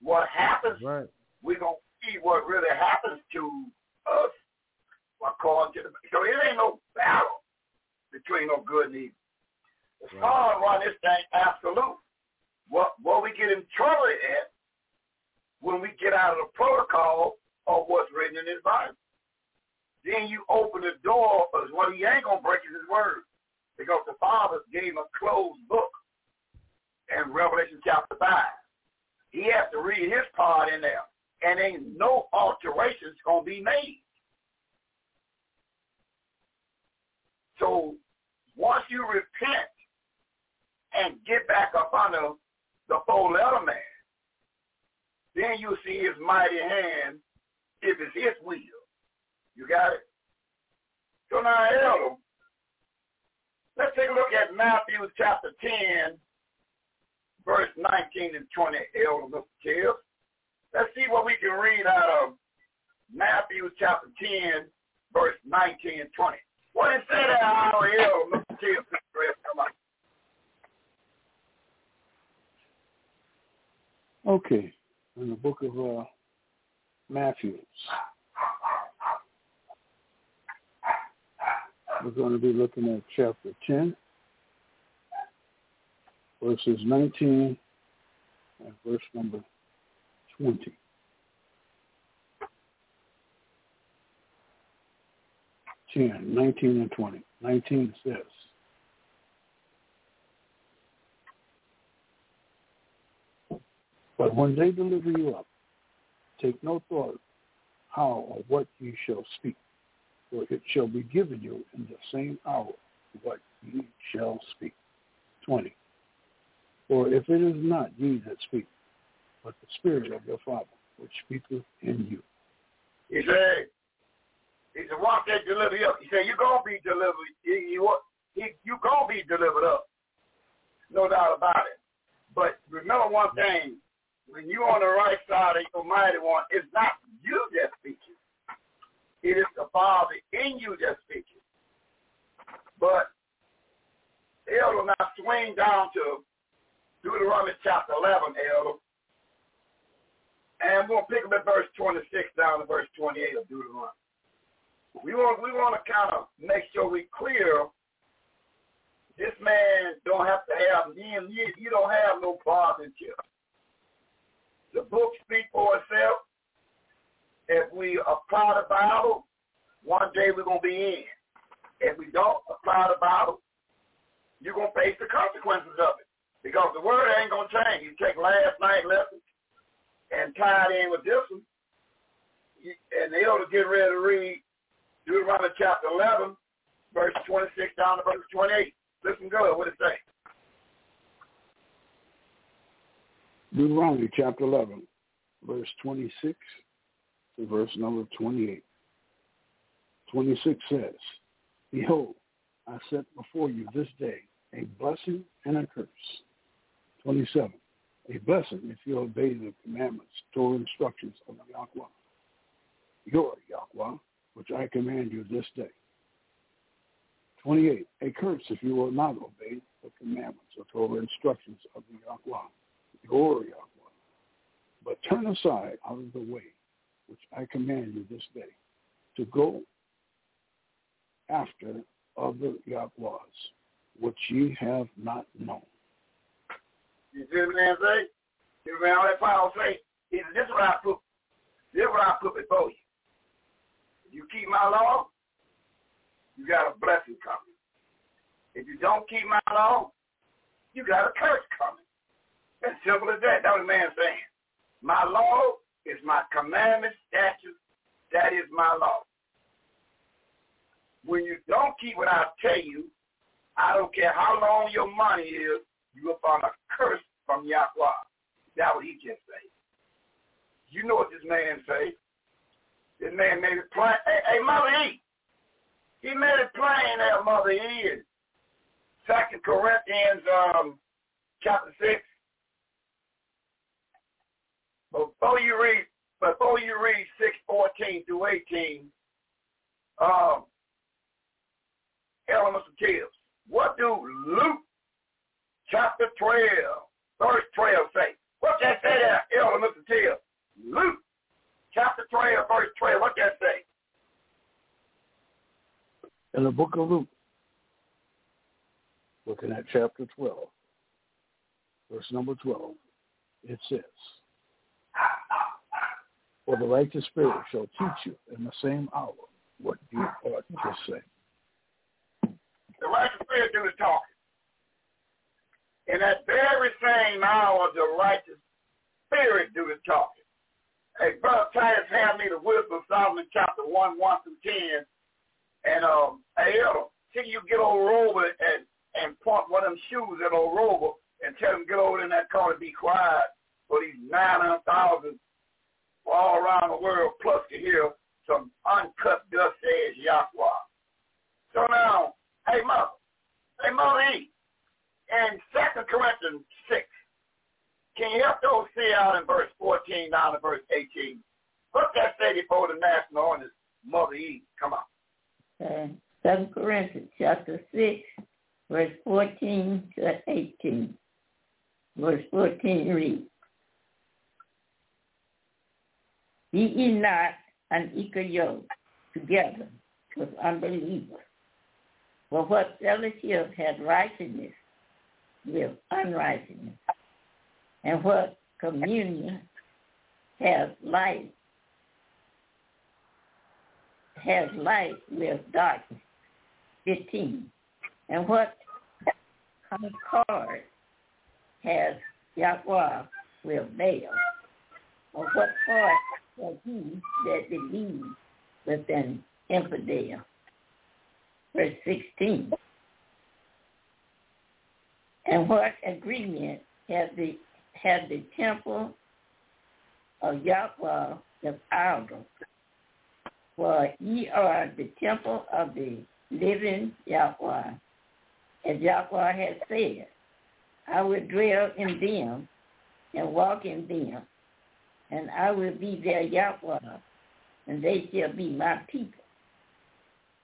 What happens, right. we're going to see what really happens to us according to the, so it ain't no battle between no good and evil. The right. Run this thing absolute. What, what we get in trouble at when we get out of the protocol of what's written in his Bible. then you open the door because what he ain't going to break is his word. Because the Father gave him a closed book in Revelation chapter 5. He has to read his part in there. And ain't no alterations going to be made. So once you repent and get back up under the four letter man, then you see his mighty hand if it's his will. You got it? So now, Elder, let's take a look at Matthew chapter 10, verse 19 and 20, Elder Mr. Tibbs. Let's see what we can read out of Matthew chapter 10, verse 19 and 20. What it say there, our Mr. Tibbs? Come on. Okay, in the book of uh, Matthew, we're going to be looking at chapter 10, verses 19 and verse number 20. Ten, 19 and 20. 19 says, But when they deliver you up, take no thought how or what you shall speak, for it shall be given you in the same hour what ye shall speak. 20. For if it is not ye that speak, but the Spirit of your Father, which speaketh in you. He said, he said, once they deliver up, he said, you're going to be delivered. You, you, you, you going to be delivered up. No doubt about it. But remember one thing, when you're on the right side of the Almighty One, it's not you that speaking. It is the Father in you that speaking. But Elder now swing down to Deuteronomy chapter 11, Elder. And we'll pick up at verse 26 down to verse 28 of Deuteronomy. We want we want to kind of make sure we clear. This man don't have to have you, you don't have no fathership. The book speaks for itself. If we apply the Bible, one day we're gonna be in. If we don't apply the Bible, you're gonna face the consequences of it. Because the word ain't gonna change. You take last night lessons and tie it in with this one, and they ought to get ready to read Deuteronomy chapter 11, verse 26 down to verse 28. Listen good. What it say? Deuteronomy chapter 11, verse 26 to verse number 28. 26 says, Behold, I set before you this day a blessing and a curse. 27. A blessing if you obey the commandments, Torah instructions of Yahweh, your Yahweh, which I command you this day. 28. A curse if you will not obey the commandments or Torah instructions of the Yahweh, your Yahweh. But turn aside out of the way which I command you this day to go after other Yahwehs, which ye have not known. You see what man say? You remember what Paul say? He said, this is what I put, this is what I put before you. If you keep my law, you got a blessing coming. If you don't keep my law, you got a curse coming. As simple as that. That's what man saying. My law is my commandment, statute. That is my law. When you don't keep what I tell you, I don't care how long your money is, you will find a curse from Yahweh. That's what he can say. You know what this man say. This man made it plain. Hey, hey Mother E. He made it plain that Mother E. In Second Corinthians um, chapter six. Before you read, before you read six fourteen through eighteen, um, elements of Tibbs. What do Luke chapter 12, verse 12 say? What that say there, elements of Tibbs? Luke chapter 12, verse 12. What that say? In the book of Luke, looking at chapter 12, verse number 12, it says, For the righteous spirit shall teach you in the same hour what you ought to say. The righteous spirit do the talking. In that very same hour, the righteous spirit do the talking. Hey, Brother Titus had me the wisdom of Solomon chapter 1, 1 through 10. And, um, hey, yo, till you get old Rover and, and point one of them shoes at old Rover and tell him get over in that car and be quiet for these 900,000 all around the world plus to hear some uncut dust says Yahweh. So now, hey, mother, hey, mother E, in 2 Corinthians 6, can you help those see out in verse 14 down to verse 18? Put that say before the national on his mother Eve. Come on. 2 Corinthians chapter 6, verse 14 to 18. Verse 14 reads, Be ye not unequal yoke together with unbelievers. For what fellowship hath righteousness with unrighteousness? And what communion has light has light with darkness. 15. And what concord has Yahweh with Baal? Or what part has he that believes with an infidel? Verse 16. And what agreement has the has the temple of Yahweh the idol? For ye are the temple of the living Yahweh. As Yahweh has said, I will dwell in them and walk in them, and I will be their Yahweh, and they shall be my people.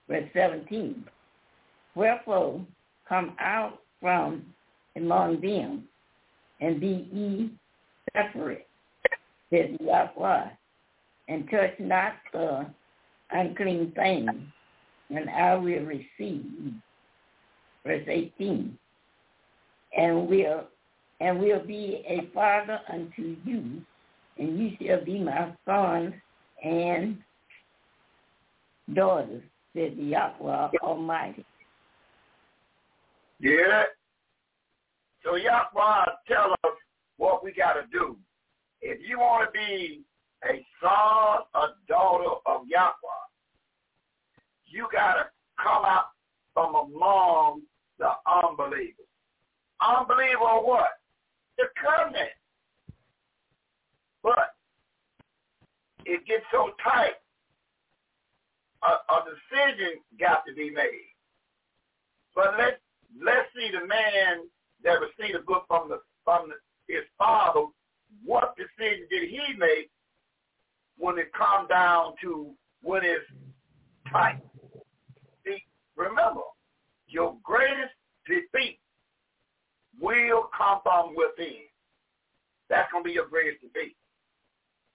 Verse 17. Wherefore come out from among them, and be ye separate, said Yahweh, and touch not the unclean thing, and I will receive. Verse 18. And will and will be a father unto you, and you shall be my sons and daughters, said Yahweh Almighty. Yeah. So Yahweh tell us what we got to do. If you want to be a son or daughter of Yahweh, you got to come out from among the unbelievers. Unbeliever what? The covenant. But it gets so tight, a, a decision got to be made. But let let's see the man that received a book from the from the, his father. What decision did he make when it come down to when it's tight? See, remember, your greatest defeat will come from within. That's going to be your greatest defeat.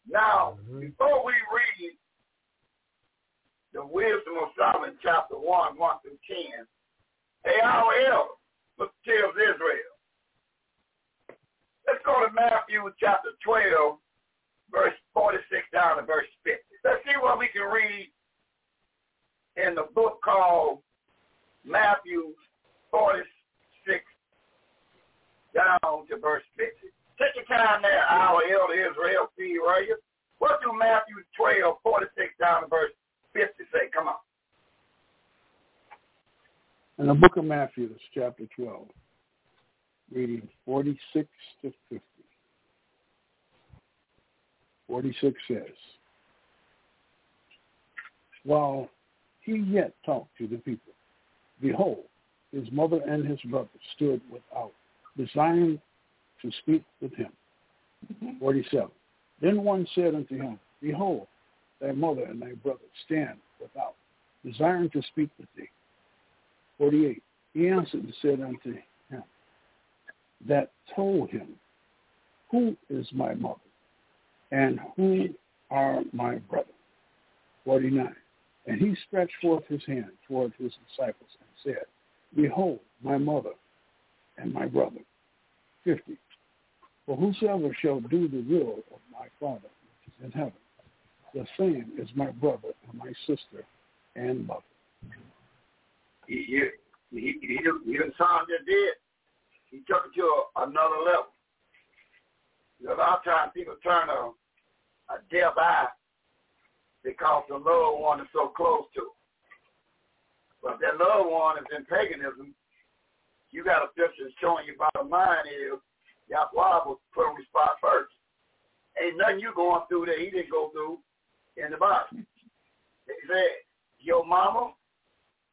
Now, mm-hmm. before we read the wisdom of Solomon, chapter 1, 1 through 10, hey, our elders, look tells Israel. Let's go to Matthew chapter 12, verse 46 down to verse 50. Let's see what we can read in the book called Matthew 46 down to verse 50. Take your time there, our elder Israel, see you right here. What do Matthew 12, 46 down to verse 50 say? Come on. In the book of Matthew, chapter 12, reading 46 to 50. 46 says, While he yet talked to the people, behold, his mother and his brother stood without, desiring to speak with him. Mm-hmm. 47. Then one said unto him, Behold, thy mother and thy brother stand without, desiring to speak with thee. 48. He answered and said unto him, that told him, Who is my mother? And who are my brother? 49. And he stretched forth his hand toward his disciples and said, Behold, my mother and my brother. 50. For whosoever shall do the will of my Father which is in heaven, the same is my brother and my sister and mother. He, he, he, he, he the son just. He took it to a, another level. A lot of times people turn a, a deaf eye because the loved one is so close to them. But that loved one is in paganism. You got a picture showing you bottom line is Yahweh was put on the spot first. Ain't nothing you going through that he didn't go through in the Bible. He said, your mama,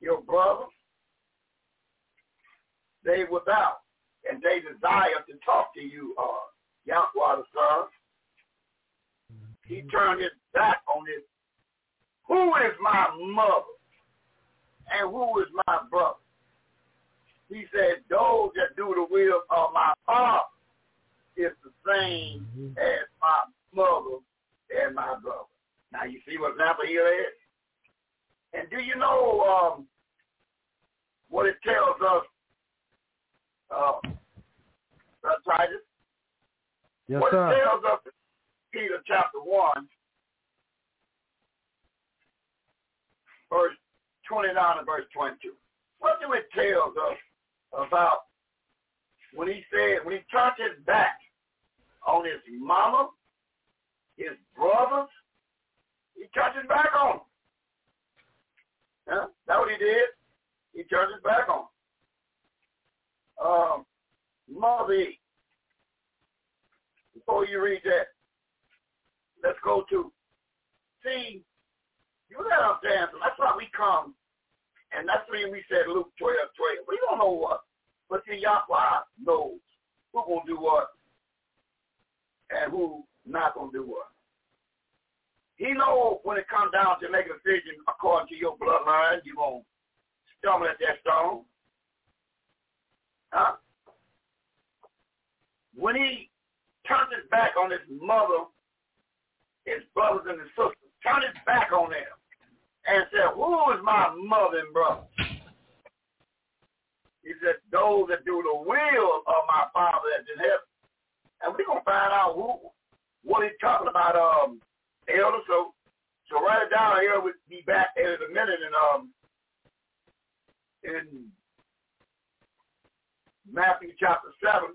your brother, they without, and they desire to talk to you, uh, Yahweh the Son. He turned his back on this. Who is my mother? And who is my brother? He said, those that do the will of my father is the same as my mother and my brother. Now you see what example here is? And do you know um, what it tells us, uh, Titus? Yes, what sir. it tells us in Peter chapter 1, verse 29 and verse 22. What do it tell us about when he said, when he turned his back on his mama, his brothers, he turned his back on them. Yeah, that's what he did. He turned his back on. Um. Before you read that, let's go to, see, you got to understand, that's why we come, and that's when we said Luke 12, 12. We don't know what, but see, Yahweh knows who going to do what and who not going to do what. He knows when it comes down to make a decision according to your bloodline, you're going to stumble at that stone. Huh? When he turned his back on his mother, his brothers and his sisters, turned his back on them and said, who is my mother and brother? He said, those that do the will of my Father that's in heaven. And we're going to find out who, what he's talking about, um, elder. So, so write it down here. We'll be back in a minute and, um, in Matthew chapter 7,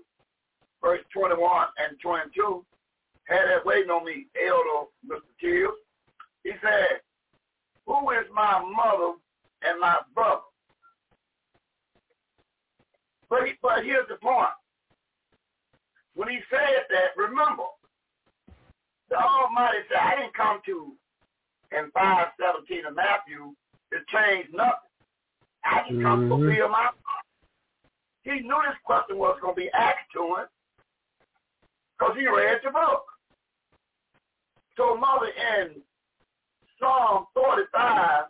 verse 21 and 22, had that waiting on me, elder Mr. Kills. He said, who is my mother and my brother? But, but here's the point. When he said that, remember, the Almighty said, I didn't come to, in 517 of Matthew, to change nothing. I come to fulfill mm-hmm. my He knew this question was going to be asked to him because he read the book. So, Mother, in Psalm 45,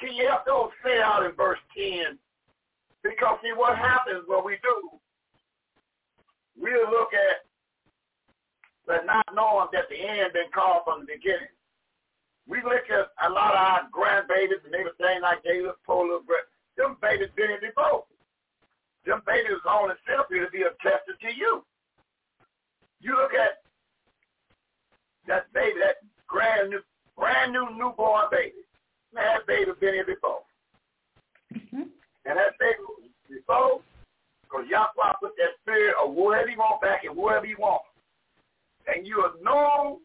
can you help those say out in verse 10? Because see what happens when we do, we'll look at but not knowing that the end been called from the beginning. We look at a lot of our grandbabies and they were saying like they look poor little grand. Them babies been here before. Them babies on itself here to be attested to you. You look at that baby, that brand new, brand new newborn baby. Man, that baby been here before. Mm-hmm. And that baby before, because Yahweh put that spirit of whatever you want back and whatever you want. And you know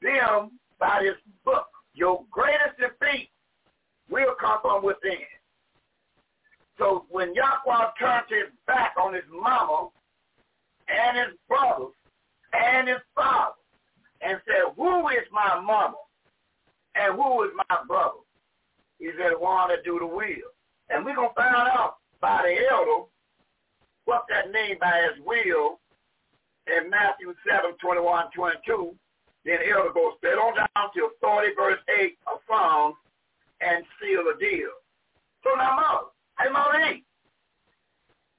them by this book. Your greatest defeat will come from within. So when Yahweh turned his back on his mama and his brothers and his father and said, who is my mama and who is my brother? He said, that do the will. And we're going to find out by the elder what that means by his will in Matthew 7, 21, 22. Then the elder goes straight on down to 40 verse 8 of Psalms and seal the deal. So now, Mother, hey, Mother E,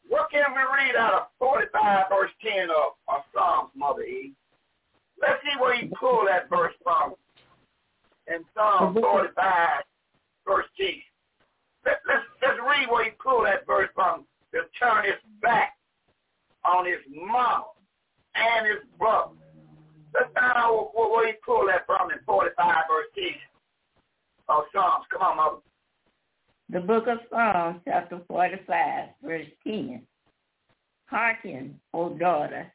what can we read out of 45 verse 10 of, of Psalms, Mother E? Let's see where he pulled that verse from. In Psalm 45 verse 10. Let, let's, let's read where he pulled that verse from to turn his back on his mom and his brother. Let's find out where, where he pulled that from in 45 verse 10. of Psalms. Come on, mother. The book of Psalms, chapter 45, verse 10. Hearken, O daughter,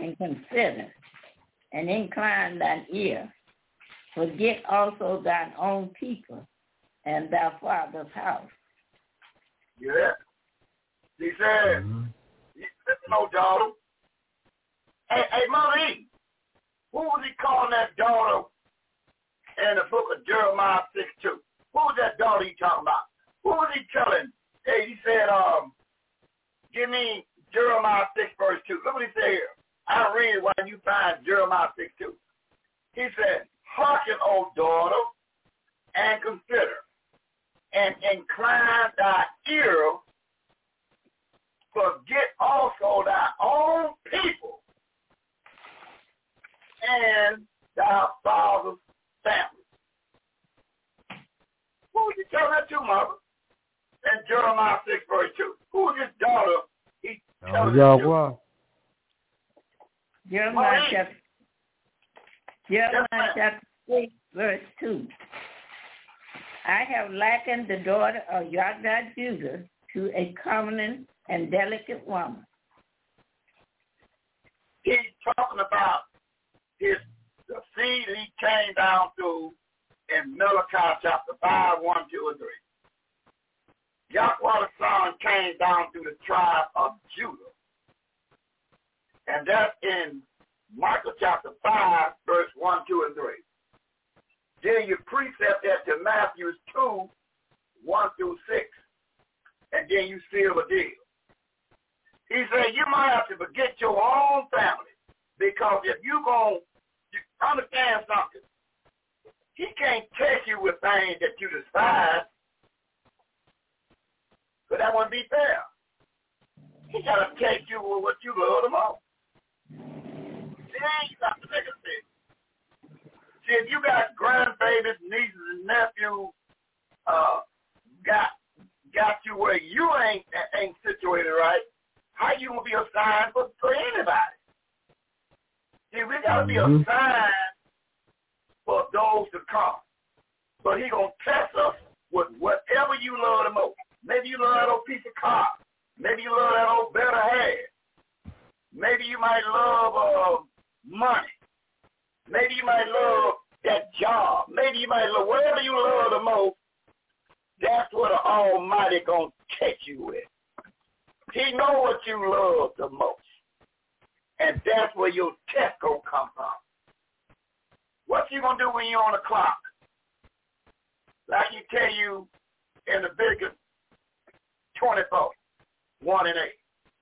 and consider, and incline thine ear. Forget also thine own people and thy father's house. Yeah. He said, Mm-hmm. listen, no daughter. Hey, hey, Mother E, who was he calling that daughter in the book of Jeremiah 6 2? Who was that daughter he talking about? Who was he telling? Hey, he said, um, give me Jeremiah 6 verse 2. Look what he said here. I'll read it while you find Jeremiah 6 2. He said, Hearken, O daughter, and consider, and incline thy ear, forget also thy own people and thy father's family. Who was you tell that to, mother? In Jeremiah 6, verse 2. Who is was his daughter he Oh, telling y'all, it to? wow. Jeremiah Maureen. chapter, Jeremiah ma'am. chapter 6, verse 2. I have likened the daughter of Yada Judah to a common and delicate woman. He's talking about his the seed he came down through in Malachi chapter 5, 1, 2, and 3. Yahweh the Son came down through the tribe of Judah. And that's in Micah chapter 5, verse 1, 2, and 3. Then you precept that to Matthew 2, 1 through 6. And then you seal the deal. He said you might have to forget your own family because if you're going to understand something, he can't test you with things that you despise, but that wouldn't be fair. He got to test you with what you love the most. Got to make a decision. See, if you got grandbabies, nieces, and nephews, uh, got got you where you ain't ain't situated right, how you gonna be a sign for, for anybody? See, we gotta be a Mhm. sign for those to come. But he gonna test us with whatever you love the most. Maybe you love that old piece of car. Maybe you love that old better hair. Maybe you might love uh, money. Maybe you might love that job. Maybe you might love whatever you love the most. That's what the Almighty gonna catch you with. He know what you love the most. And that's where your test gonna come from. What you gonna do when you're on the clock? Like you tell you in Leviticus 24, 1 and 8.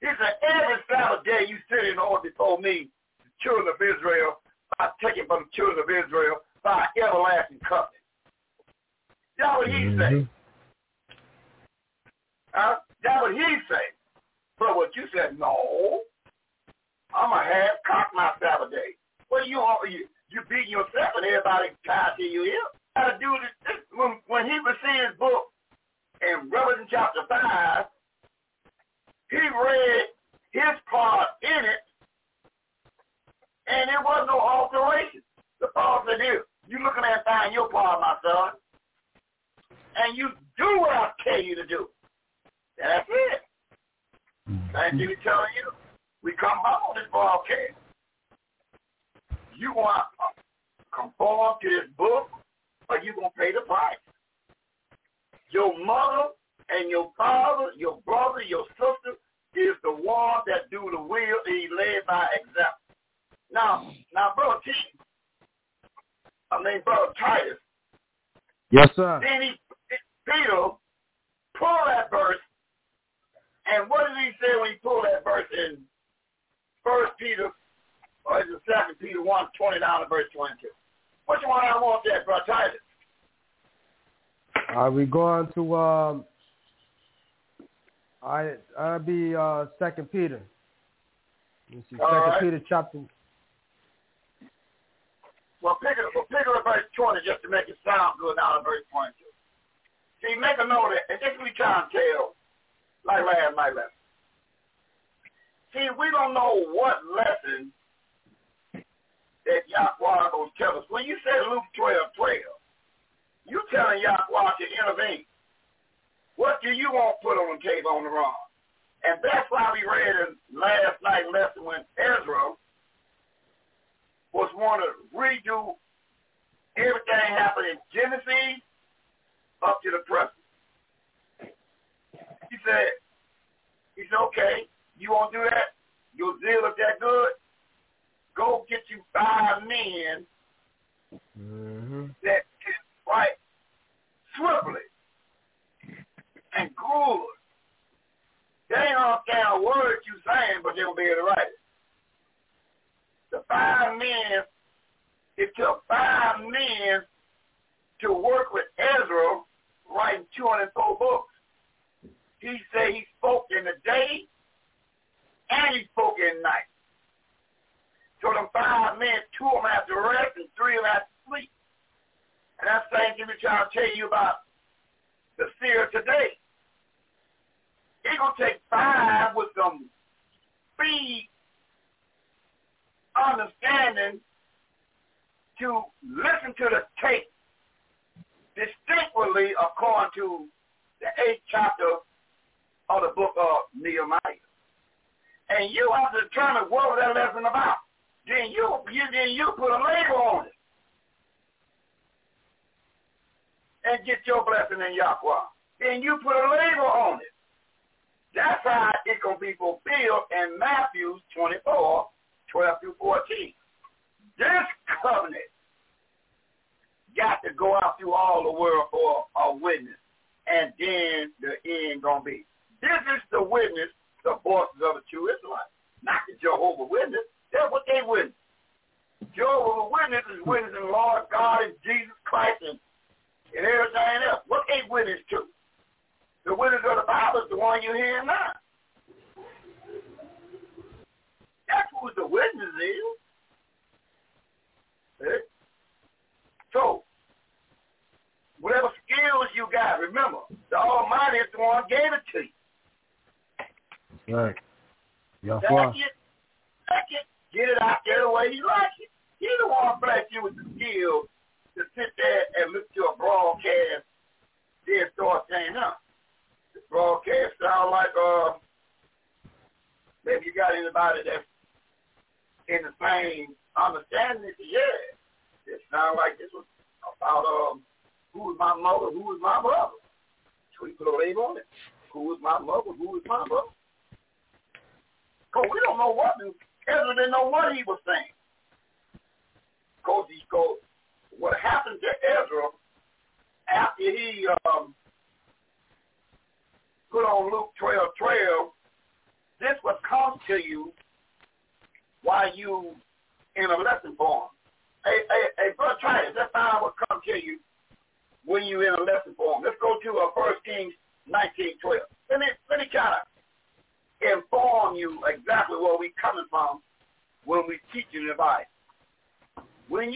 He said, every Sabbath day you sit in order before me, the children of Israel, I take it from the children of Israel by everlasting covenant. That's what he mm-hmm. say. Huh? That's what he say. But what you said, no, I'm a half cock my Sabbath day. What you you you beating yourself and everybody tied to you here? How to do this, this when, when he received his book in Revelation chapter 5, he read his part in it, and there was no alteration. The Paul said, here, you looking at find your part, my son, and you do what I tell you to do. That's it. Thank you for telling you. We come home on this broadcast. You want to conform to this book, or you going to pay the price. Your mother and your father, your brother, your sister is the one that do the will and he led by example. Now, now, brother T, I mean, brother Titus, Yes, sir. then he, Peter pulled that verse, and what did he say when he pulled that verse in First Peter, or is it Second Peter one twenty down to verse twenty-two? Which one I want that, brother Titus? Are we going to um? I I'll be uh Second Peter. Let me see. Second right. Peter chapter. Well, pick it, well, pick it up verse 20 just to make it sound good down to verse 22. Of it, and this we try and tell, like last night lesson.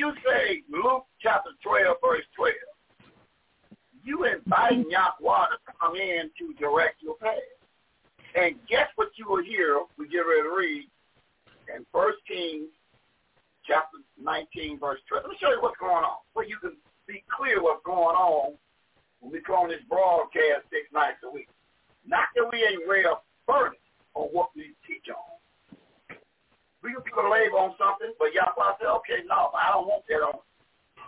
you say Luke chapter 12, verse 12, you inviting mm-hmm. Yahweh to come in to direct your path. And guess what you will hear? We get ready to read in First Kings chapter 19, verse 12. Let me show you what's going on, so you can be clear what's going on when we come on this broadcast six nights a week. Not that we ain't well furnished on what we teach on, we can put a label on something, but Yahweh said, okay, no, I don't want that on.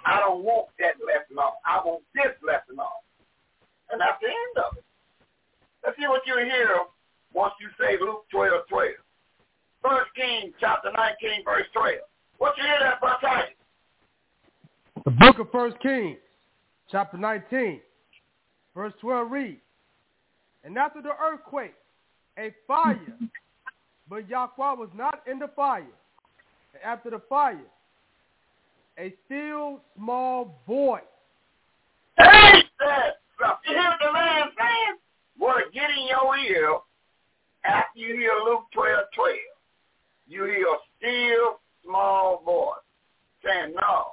I don't want that lesson on. I want this lesson on. And that's the end of it. Let's see what you hear once you say Luke 12, 12. First King, chapter 19, verse 12. What you hear that about Titus? The book of First Kings, chapter 19, verse 12 reads, And after the earthquake, a fire but Yahweh was not in the fire. And after the fire, a still small voice. Hey, stuff. You hear the man saying? Well, get in your ear after you hear Luke 12, 12. You hear a still small voice saying, no,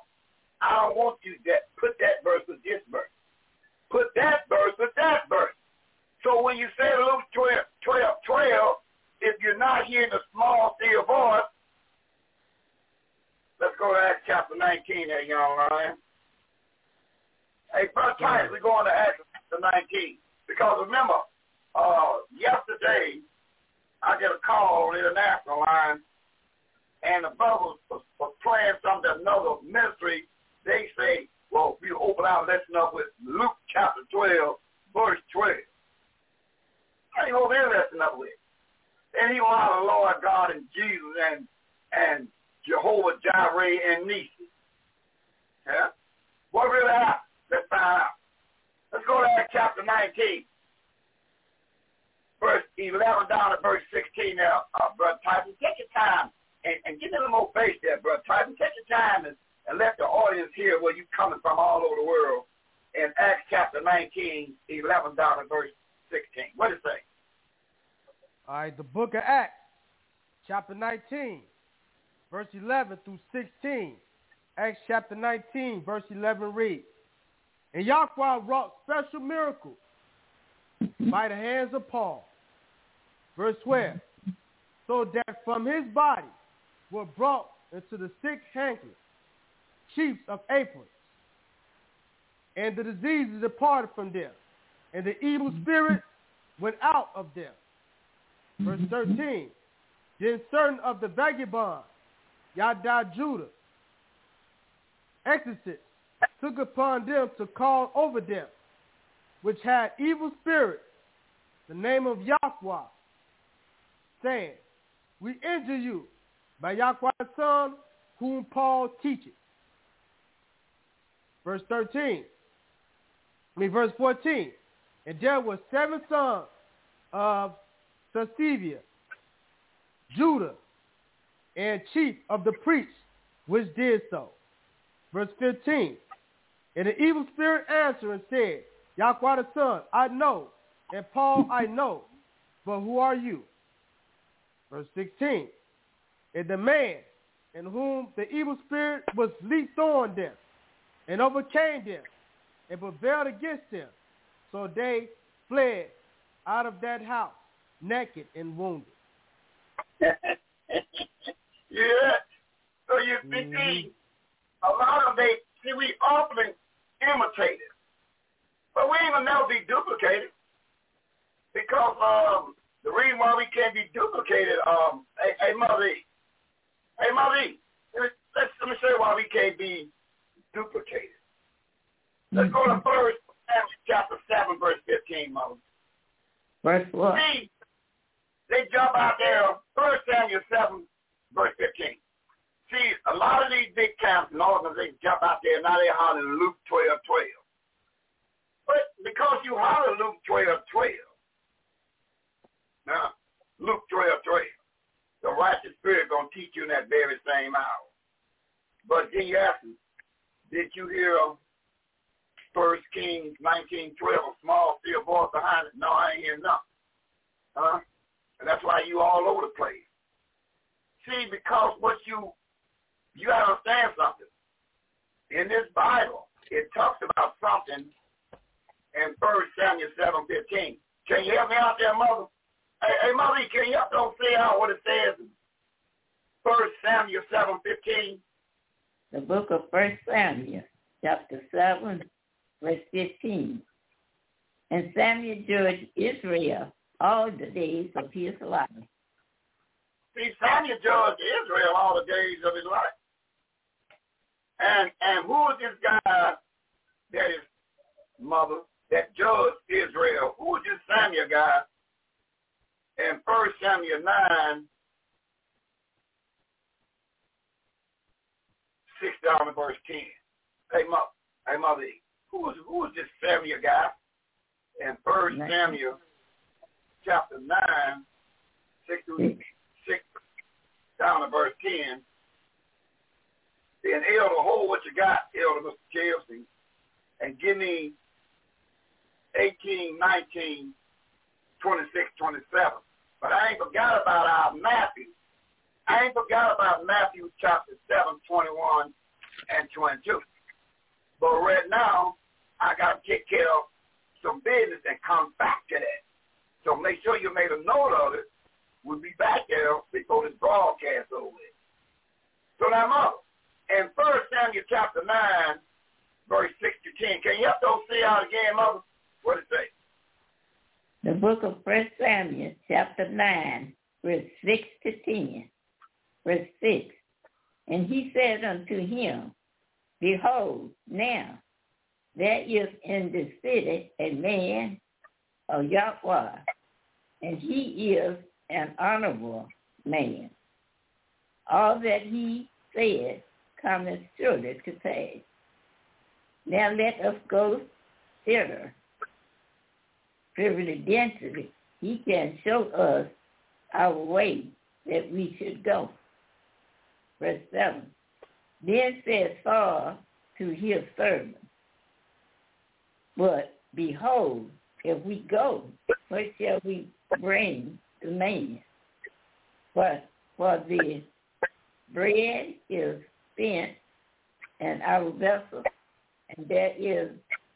I don't want you to Put that verse with this verse. Put that verse with that verse. So when you say Luke 12, 12, 12, if you're not hearing the small still voice, let's go to Acts chapter 19 there, young lion. Hey, first time we're going to Acts chapter 19. Because remember, uh, yesterday I get a call international line and the brother was, was playing something another ministry. They say, well, we open our lesson up with Luke chapter 12, verse 12. I ain't open there lesson up with. Want the Lord God and Jesus and and Jehovah Jireh and Nisi. Yeah? What really happened? Let's find out. Let's go to Acts chapter 19. Verse 11 down to verse 16 now, uh, Brother Tyson. Take your time and, and give me a little more face there, Brother Tyson. Take your time and, and let the audience hear where you're coming from all over the world. In Acts chapter 19, 11 down to verse 16. What does it say? All right, the book of Acts, chapter 19, verse 11 through 16. Acts chapter 19, verse 11 reads, And Yahweh wrought special miracles by the hands of Paul. Verse 12, so that from his body were brought into the sick handkerchiefs, chiefs of aprons, and the diseases departed from them, and the evil spirits went out of them. Verse mm-hmm. 13, then certain of the vagabonds, Yada Judah, exorcists, took upon them to call over them, which had evil spirits, the name of Yahweh, saying, We injure you by Yahweh's son, whom Paul teaches. Verse 13, I mean verse 14, and there were seven sons of Sasevia, Judah, and chief of the priests, which did so. Verse 15, and the evil spirit answered and said, Yahweh the Son, I know, and Paul I [laughs] know, but who are you? Verse 16, and the man in whom the evil spirit was leaped on them, and overcame them, and prevailed against them, so they fled out of that house, naked and wounded. [laughs] yeah. So you see, mm-hmm. a lot of they see we often imitate it, but we ain't gonna never be duplicated because um, the reason why we can't be duplicated, um, hey, hey mother, hey mother, let's let me show you why we can't be duplicated. Let's go to first Samuel chapter seven, verse fifteen, mother. Verse what? See, they jump out there, First Samuel 7, verse 15. See, a lot of these big camps and organizations jump out there, and now they're hollering Luke 12, 12. But because you holler Luke 12, 12, now, Luke 12, 12, the righteous spirit going to teach you in that very same hour. But then you ask me, did you hear First Kings 19, 12, a small still voice behind it? No, I ain't hear nothing. Huh? And that's why you all over the place. See, because what you, you got to understand something. In this Bible, it talks about something in 1 Samuel 7, 15. Can you help me out there, Mother? Hey, hey Mother, can you help don't say out what it says in 1 Samuel 7, 15? The book of 1 Samuel, chapter 7, verse 15. And Samuel judged Israel all the days of his life. See, Samuel judged Israel all the days of his life. And and who is this guy that is mother that judged Israel? Who is this Samuel guy? In First Samuel nine, six down to verse ten. Hey mother, hey mother, who is who is this Samuel guy? In First Samuel chapter 9, 6 through mm. 6 down to verse 10. Then Elder, hold what you got, Elder Mr. Chelsea, and give me 18, 19, 26, 27. But I ain't forgot about our Matthew. I ain't forgot about Matthew chapter 7, 21 and 22. But right now, I got to take care of some business and come back to that. So make sure you made a note of it. We'll be back there before this broadcast over. So now, Mother, in 1 Samuel chapter 9, verse 6 to 10. Can you help those see out again, Mother? What it say? The book of First Samuel, chapter 9, verse 6 to 10. Verse 6. And he said unto him, Behold, now there is in the city a man of Yahweh, and he is an honorable man. All that he said cometh surely to pass. Now let us go thither. Providentially, he can show us our way that we should go. Verse 7. Then said Saul to his servant, But behold, if we go, what shall we bring the man? But for the bread is spent and our vessel, and there is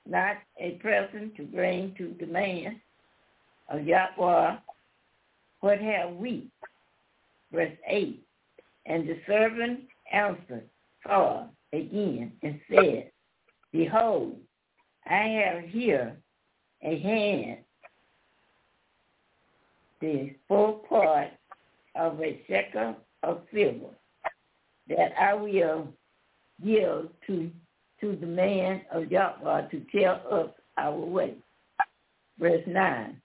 not a present to bring to the man of Yahweh. What have we? Verse 8. And the servant answered Saul again and said, Behold, I have here a hand, the full part of a shekel of silver, that I will give to to the man of Yahweh to tell us our way. Verse 9.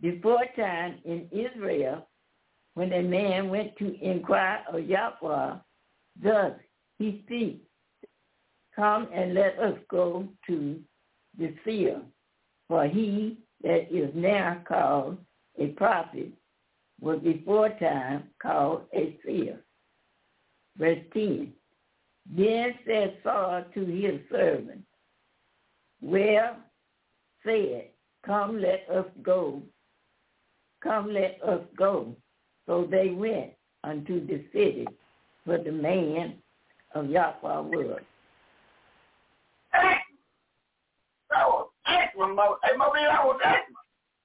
Before time in Israel, when a man went to inquire of Yahweh, thus he speaks, Come and let us go to the seer, for he that is now called a prophet was before time called a seer. Verse 10. Then said Saul to his servant, Well said, come let us go. Come let us go. So they went unto the city where the man of Yahweh was. Excellent. That was excellent, Mother. Hey, Mother, that was excellent.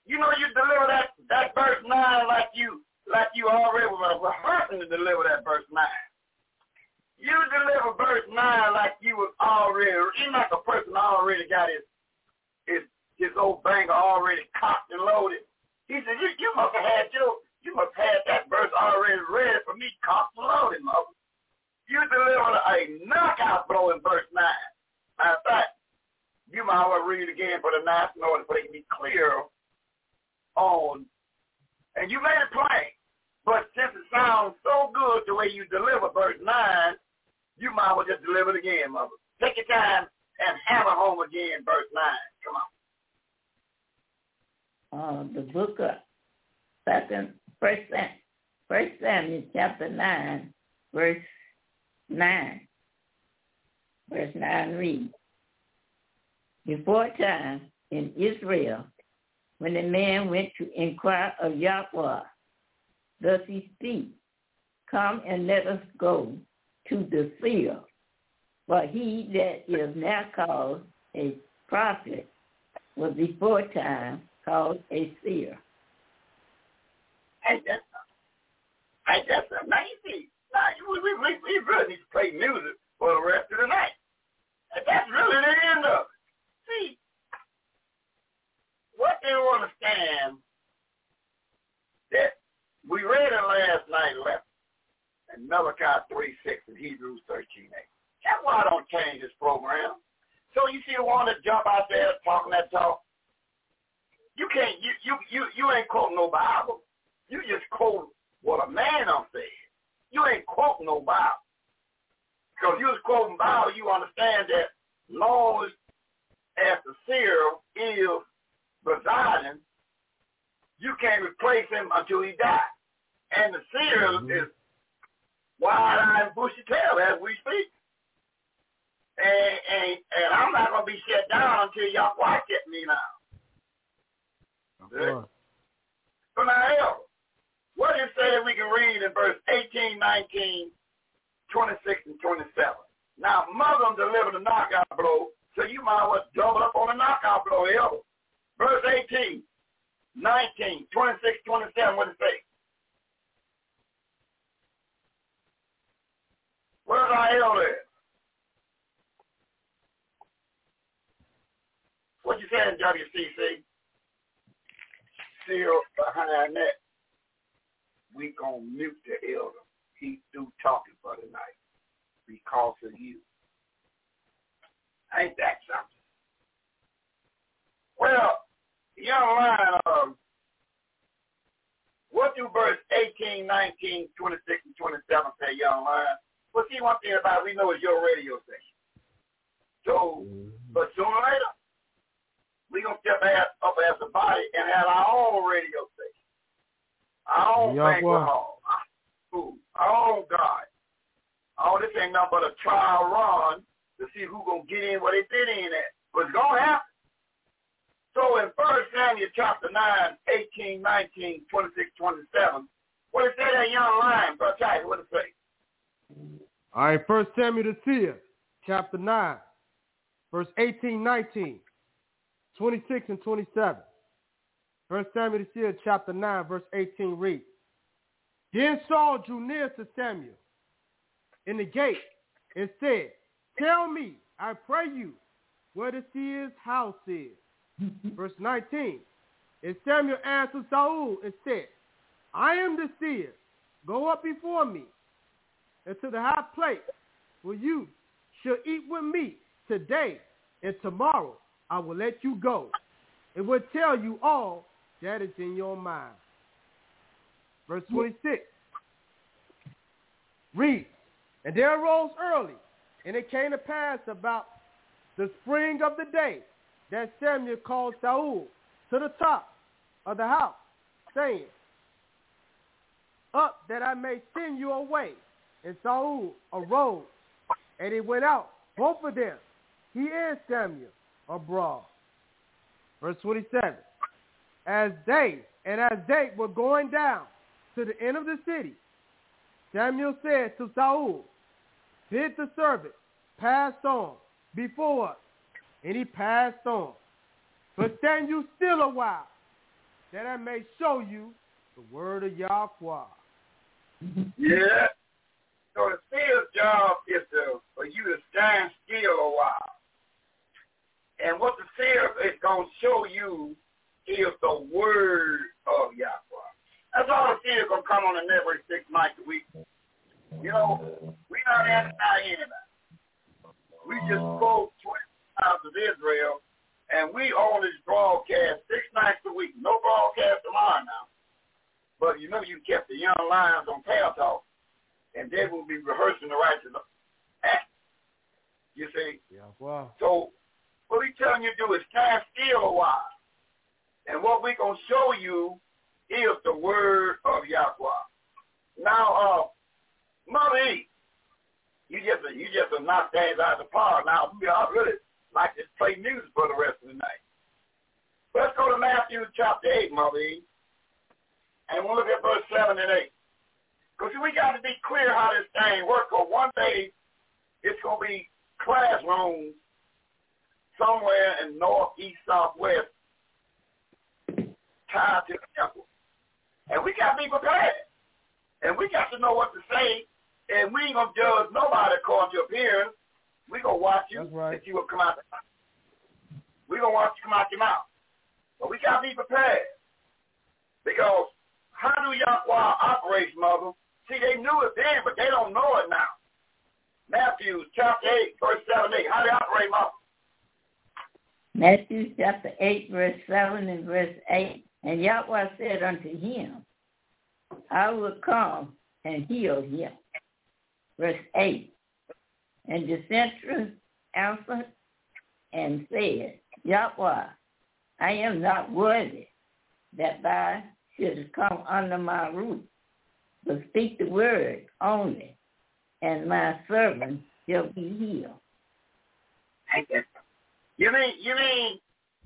You know you deliver that, that verse 9 like you like you already were rehearsing to deliver that verse 9. You deliver verse 9 like you was already, even like a person already got his his his old banger already cocked and loaded. He said, you, you must have had your, you must have had that verse already ready for me cocked and loaded, mother. You delivered a knockout blow in verse 9. Matter of fact, you might well read it again for the nice notice so they can be clear on, and you made it plain. But since it sounds so good the way you deliver verse 9, you might as well just deliver it again, mother. Take your time and have hammer home again, verse 9. Come on. Uh, the book of Second, First, First Samuel chapter 9, verse 9. Verse 9 reads, Before time in Israel, when the man went to inquire of Yahweh, thus he speaks, Come and let us go to the seer. But he that is now called a prophet was before time called a seer. Hey, that's, hey, that's amazing. We, we, we, we really play music for the rest of the night. And that's really the end of it. What do you understand that we read it last night, left and Malachi 3, 6 and Hebrews 13, 8. That's why I don't change this program. So you see the one that jump out there talking that talk? You can't, you, you, you, you ain't quoting no Bible. You just quote what a man on said. You ain't quoting no Bible. Because you was quoting Bible, you understand that long as the seer is residing, you can't replace him until he dies. And the seer mm-hmm. is wide-eyed, bushy tail as we speak. And, and, and I'm not going to be shut down until y'all watch it me now. Okay. So now, what is it say that we can read in verse 18, 19, 26, and 27? Now, Muslim delivered a knockout blow, so you might as well double up on a knockout blow, El. Verse 18, 19, 26, 27, what it say? Where's our elder? What you saying, WCC? Still behind that, we gonna mute the elder. He's through talking for the night because of you. Ain't that something? Well, young lion, um, what do verse 18, 19, 26, and 27 say, young lion? Well, see, one thing about it, we know it's your radio station. So, but sooner or later, we going to step ass up as a body and have our own radio station. Our own Yeah, banquet hall. Our food. Our own God. All this ain't nothing but a trial run to see who going to get in where they fit in at. But it's going to happen. So in 1 Samuel chapter 9, 18, 19, 26, 27, what it say that young lion, Brother Titus, what it say? All right, First Samuel the seer, chapter 9, verse 18, 19, 26, and 27. First Samuel the seer, chapter 9, verse 18 reads, Then Saul drew near to Samuel in the gate and said, Tell me, I pray you, where the seer's house is. Verse 19, And Samuel answered Saul and said, I am the seer. Go up before me into the high place where you shall eat with me today and tomorrow I will let you go and will tell you all that is in your mind. Verse 26. Read. And there arose early, and it came to pass about the spring of the day that Samuel called Saul to the top of the house, saying, Up that I may send you away. And Saul arose, and he went out, both of them, he and Samuel, abroad. Verse 27. As they, and as they were going down to the end of the city, Samuel said to Saul, Bid the servant pass on before us. And he passed on. But stand you still a while, that I may show you the word of Yahweh. Yeah. So the seer's job is to, for you to stand still a while. And what the seer is going to show you is the word of Yahweh. That's all the seer going to come on the network six nights a week. You know, we not anti anybody. We just spoke 20 times of Israel, and we this broadcast six nights a week. No broadcast tomorrow now. But you know you kept the young lions on Paltalk, and they will be rehearsing the righteous act. You see? Yeah, wow. So what we telling you to do is stand still a while. And what we going to show you is the word of Yahweh. Now, uh, Mother E, you just you just a knock things out of the park. Now, we all really like to play music for the rest of the night. Let's go to Matthew chapter 8, Mother. And we'll look at verse 7 and 8. Because we got to be clear how this thing works. Because one day it's going to be classrooms somewhere in north, east, southwest tied to the temple. And we got to be prepared. And we got to know what to say. And we ain't going to judge nobody according to appearance. We going to watch you That's right. and see what come out. we going to watch you come out your mouth. But we got to be prepared. Because how do Yahweh operate, mother? See, they knew it then, but they don't know it now. Matthew chapter 8, verse 7 8. How do they operate, mother? Matthew chapter 8, verse 7 and verse 8. And Yahweh said unto him, I will come and heal him. Verse 8. And the centurion answered and said, Yahweh, I am not worthy that thou shouldst come under my roof, but speak the word only, and my servant shall be healed. You mean you mean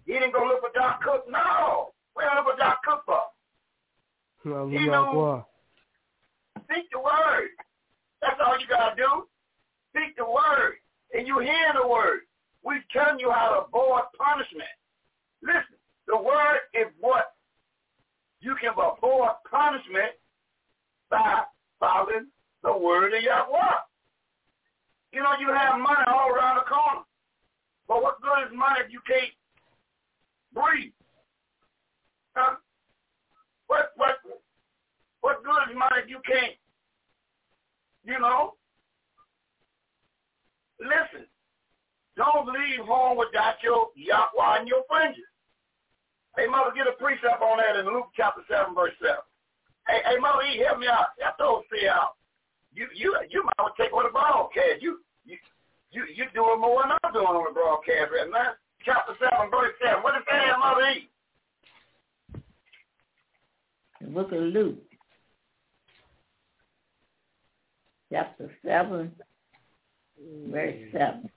he didn't go look for Doc Cook? No. Where look for Doc Cook for? Hallelujah. You know- Yahweh. Speak the word. That's all you gotta do. Speak the word. And you hear the word. We're telling you how to avoid punishment. Listen, the word is what you can avoid punishment by following the word of Yahweh. You know, you have money all around the corner. But what good is money if you can't breathe. Huh? What what what good is money if you can't? You know. Listen, don't leave home without your Yahweh and your fringes. Hey, mother, get a precept on that in Luke chapter seven, verse seven. Hey, hey, mother, E, help me out. Help those see out. You you you might want to take on the broadcast. You you you you doing more than I'm doing on the broadcast right now. Chapter seven, verse seven. What is that, mother? E? The book of Luke, chapter 7, verse 7.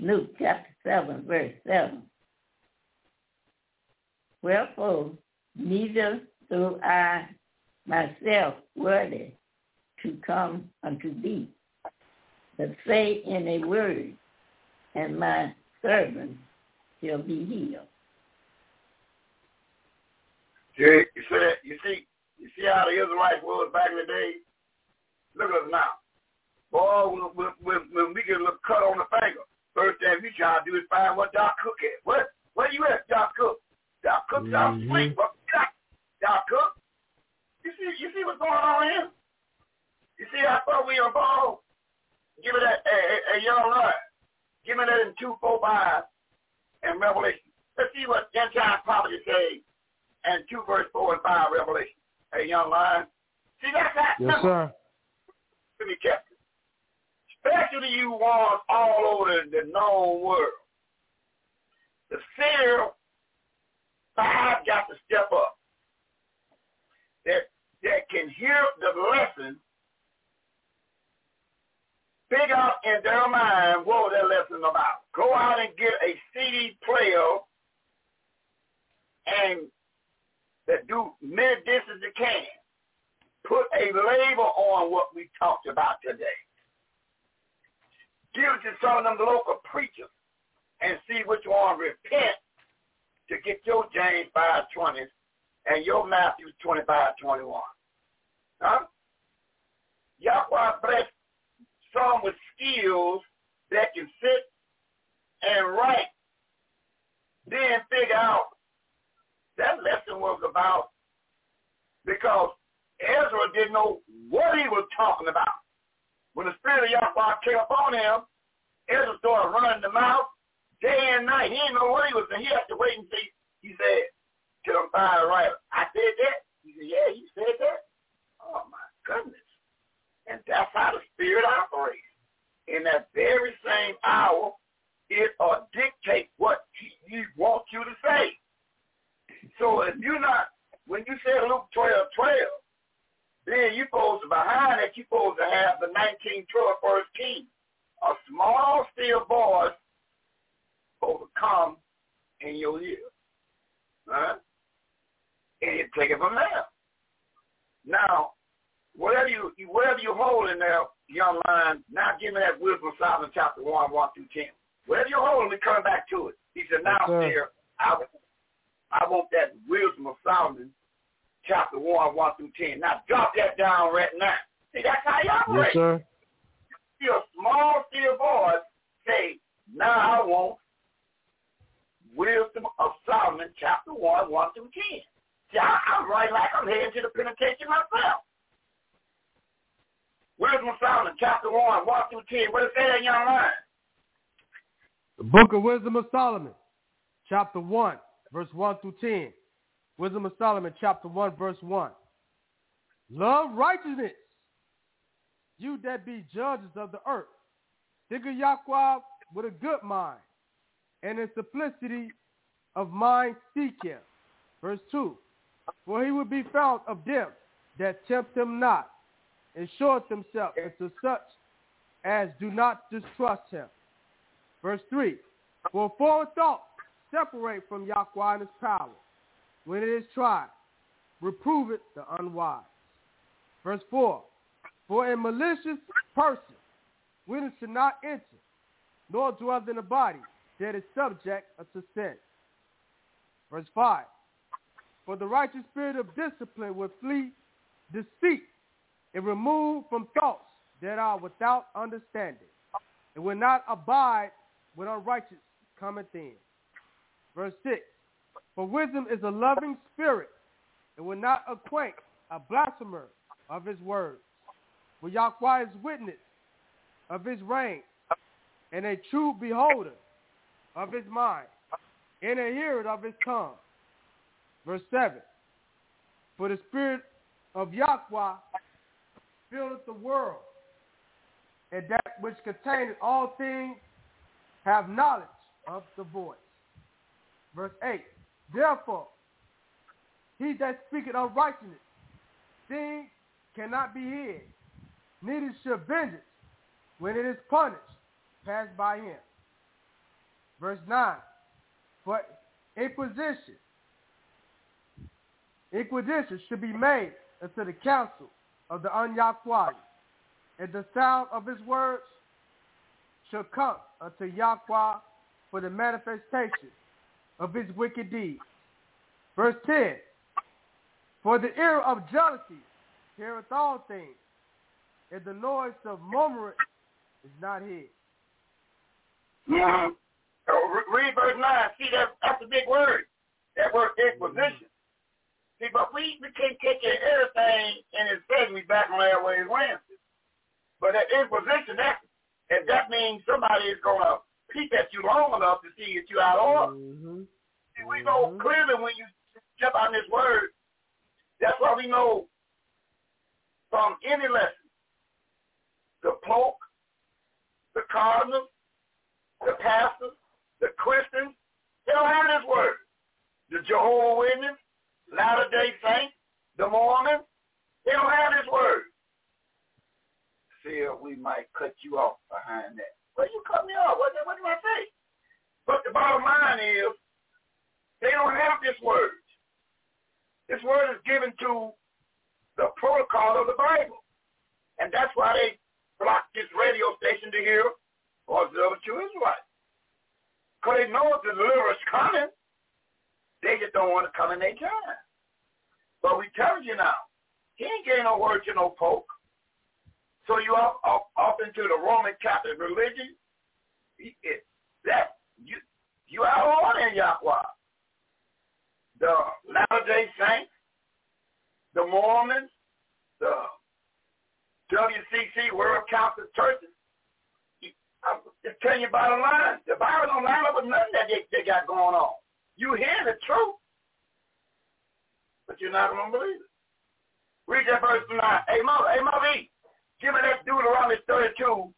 Luke chapter 7, verse 7. Wherefore, neither do I myself worthy to come unto thee, but say in a word, and my servant shall be healed. You see, you see, you see how the Israelites was back in the day. Look at us now. Boy, when, when, when we get a little cut on the finger, first thing we try to do is find what Doc Cook at. What? Where you at, Doc Cook? Doc Cook's mm-hmm. out. What? Doc Cook? You see, you see what's going on here? You see how far we are involved? Give me that, a, a, a young line. Give me that in 245 and Revelation. Let's see what Gentile prophecy say and 2 verse 4 and 5 Revelation. Hey, young lion. See, that's that. Yes, sir. Let me check. Especially you ones all over the, known world. The seer five got to step up. That that can hear the lesson, figure out in their mind what that lesson about. Go out and get a CD player and that do many dishes they can. Put a label on what we talked about today. Give it some of them local preachers and see which one repent to get your James 5.20 and your Matthew 25.21. Huh? Yahweh bless some with skills that can sit and write, then figure out that lesson was about because Ezra didn't know what he was talking about. When the Spirit of Yahweh came upon him, Ezra started running the mouth day and night. He didn't know what he was saying. He had to wait and see. He said, to them find right. I said that? He said, yeah, you said that? Oh, my goodness. And that's how the Spirit operates. In that very same hour, it will dictate what he, he wants you to say. So if you're not, when you say Luke 12, 12, then you supposed to, behind it, you supposed to have the 1912 first king. A small, still voice supposed to come in your ear. Huh? And you take it from there. Now, whatever you whatever you hold in there, young lion, now give me that wisdom of Solomon chapter 1, 1 through 10. Whatever you're holding, we come back to it. He said, now, yes, dear, I I want that wisdom of Solomon, chapter 1, 1 through 10. Now drop that down right now. See, that's how you operate. Yes, sir. You see a small, still voice say, now I want wisdom of Solomon, chapter 1, 1 through 10. See, I, I'm right like I'm heading to the penitentiary myself. Wisdom of Solomon, chapter 1, 1 through 10. What does it in young man? The book of Wisdom of Solomon, chapter 1, verse 1 through 10. Wisdom of Solomon, chapter 1, verse 1. Love righteousness, you that be judges of the earth. Think of Yahweh with a good mind, and in simplicity of mind seek him. Verse 2. For he will be found of them that tempt him not, and showeth himself unto such as do not distrust him. Verse 3. For forward thoughts separate from Yahweh and his power. When it is tried, reprove it the unwise. Verse 4, For a malicious person, it should not enter, nor dwell in the body that is subject unto sin. Verse 5, For the righteous spirit of discipline will flee deceit and remove from thoughts that are without understanding. and will not abide when unrighteous cometh in. Verse 6. For wisdom is a loving spirit and will not acquaint a blasphemer of his words. For Yahweh is witness of his reign and a true beholder of his mind and a hearer of his tongue. Verse 7. For the spirit of Yahweh filleth the world, and that which containeth all things have knowledge of the voice. Verse 8. Therefore, he that speaketh unrighteousness, things cannot be hid, neither shall vengeance, when it is punished, pass by him. Verse 9. For inquisition, inquisition should be made unto the council of the Unyakwali, and the sound of his words shall come unto Yahweh for the manifestation of his wicked deeds. Verse 10, For the ear of jealousy heareth all things, and the noise of murmuring is not hid. Mm-hmm. Read verse 9. See, that, that's a big word. That word inquisition. See, but we, we can't take of everything in his. We back on our ways Wednesday. But that inquisition, that, if that means somebody is going to peek at you long enough to see if you out of order. Mm-hmm. See, we know clearly when you step on this word, that's why we know from any lesson, the Pope, the Cardinals, the pastors, the Christians, they don't have this word. The Jehovah Witness, Latter-day Saints, the Mormons, they don't have this word. See, we might cut you off behind that. Well, you cut me off. What, what did I say? But the bottom line is, they don't have this word. This word is given to the protocol of the Bible. And that's why they blocked this radio station to hear or observe to Israelites. Because they know the deliverance coming. They just don't want to come in their time. But we tell you now, he ain't getting no word to no pope. So you up, into the Roman Catholic religion, it, that you you out on in Yahweh. The Latter-day Saints, the Mormons, the WCC, World Council Churches, I'm just telling you bottom line. The Bible don't line up with nothing that they, they got going on. You hear the truth, but you're not going to believe it. Read that verse 9. Hey, Mo, hey, Give me that Deuteronomy 32,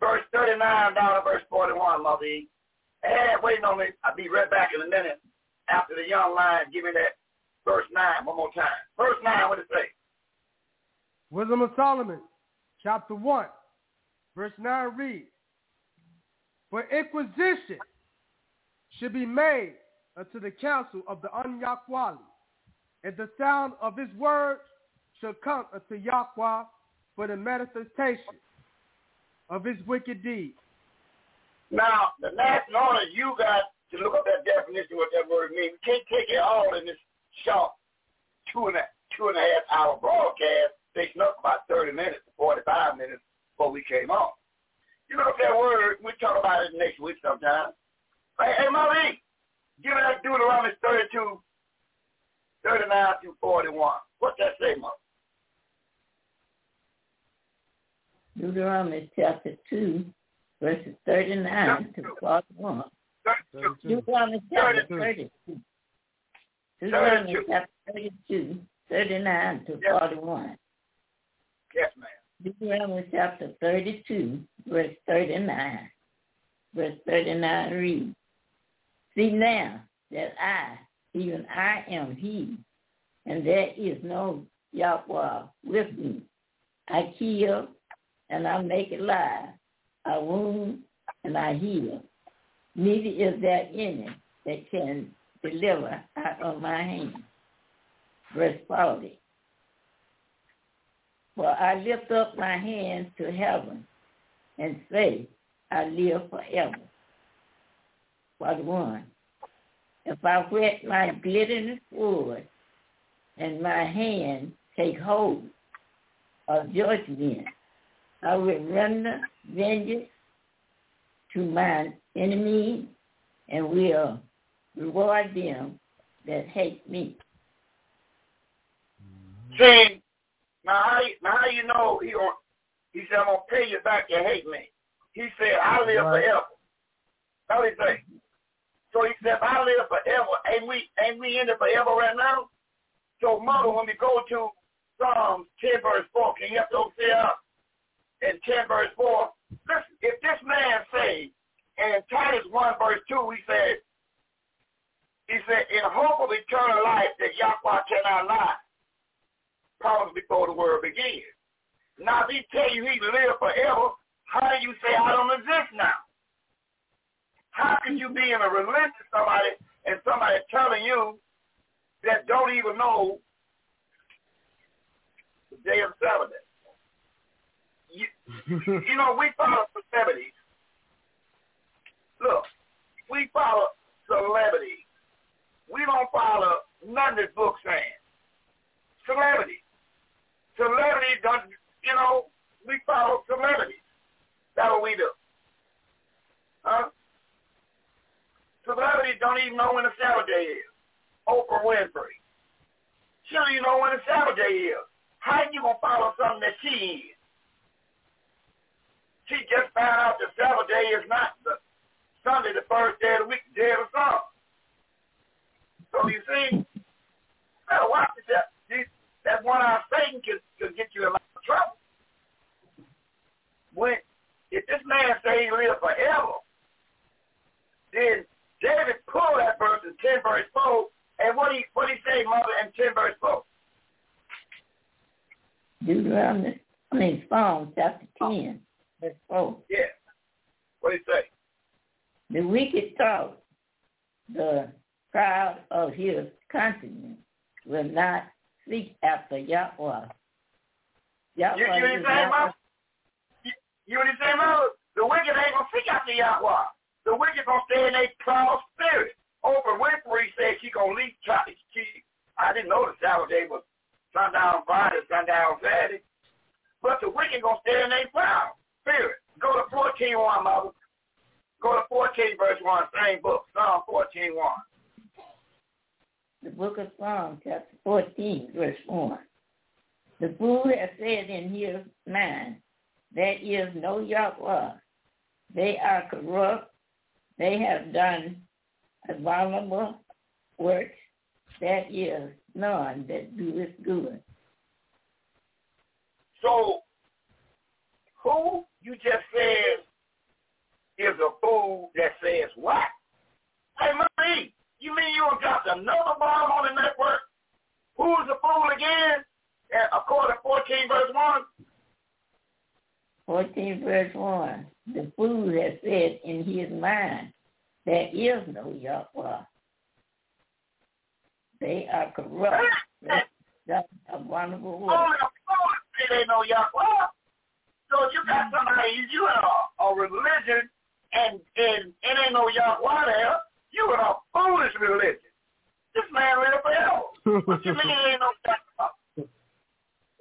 verse 39 down to verse 41, Mo V. Hey, waiting on me. I'll be right back in a minute after the young lion. Give me that verse 9 one more time. Verse 9, what it say? Wisdom of Solomon, chapter 1, verse 9 reads, For inquisition should be made unto the council of the Unyakwali, and the sound of his words shall come unto Yahweh for the manifestation of his wicked deeds. Now, the last order you got to look up that definition, of what that word means. We can't take it all in this short two and a, two and a half hour broadcast, taking up about 30 minutes, 45 minutes before we came on. You know that word, we talk about it next week sometime. Hey, hey Molly, give that Deuteronomy 32, 39 through 41. What's that say, Mom? Deuteronomy chapter 2, verses 39 to 41. Deuteronomy chapter 32. Deuteronomy chapter 32, 39 to 41. Yes, ma'am. Deuteronomy chapter 32, verse 39. Verse 39 reads, See now that I, even I am he, and there is no Yahweh with me. I kill and I make alive. I wound and I heal. Neither is there any that can deliver out of my hand. Verse 40. For I lift up my hands to heaven and say, I live forever. one. If I wet my glittering sword and my hand take hold of judgment, I will render vengeance to my enemy and will reward them that hate me. See, now how, now how you know he on, he said, I'm going to pay you back you hate me. He said, I live Right. forever. That's what he say. So he said, if I live forever, ain't we, ain't we in it forever right now? So mother, when we go to Psalms 10 verse 4, can you have to say up in 10 verse 4? Listen, if this man say, in Titus 1 verse 2, he said, he said, in hope of eternal life that Yahweh cannot lie, promised before the world began. Now, if he tell you he live forever, how do you say I don't exist now? How can you be in a religion with somebody and somebody telling you that don't even know the day of Sabbath? You, know, we follow celebrities. Look, we follow celebrities. We don't follow none of this book saying. Celebrities. Celebrities don't, you know, we follow celebrities. That's what we do. Huh? Celebrities don't even know when the Sabbath day is. Oprah Winfrey. She don't even know when the Sabbath day is. How you gonna follow something that she is? She just found out the Sabbath day is not the Sunday, the first day of the week, the day of the. So you see, better watch it. That, that one eye Satan could, could get you in a lot of trouble. When if this man say he live forever, then David pulled that verse in ten verse four, and what he what he say, mother, in ten verse four? Deuteronomy, I mean Psalm chapter 10, 4. Yeah. What he say? The wicked thought the proud of his countenance will not seek after Yahweh. Yahweh You, you is the same, Yahweh. You, you mother? The wicked ain't gonna seek after Yahweh. The wicked gonna stay in a proud spirit. Oprah Winfrey said she gonna leave. She, I didn't know the Sabbath day was sundown Friday, sundown Saturday. But the wicked gonna stay in a proud spirit. Go to 14 1, mother. Go to 14 verse 1, same book, Psalm 14 1. The book of Psalms, chapter 14, verse 1. The fool has said in his mind, there is no Yahweh. They are corrupt. They have done abominable works. That is none that doeth good. So, who you just said is a fool that says what? Hey, Marie, you mean you dropped another bomb on the network? Who's the fool again? And according to 14 verse 1, 14 verse 1. The fool that said in his mind, there is no Yahweh. They are corrupt. They done abominable works. only a fool say they know Yahweh. So if you got somebody, you in a, a religion and, and it ain't no Yahweh there, you in a foolish religion. This man live forever. What you mean ain't no Yahweh?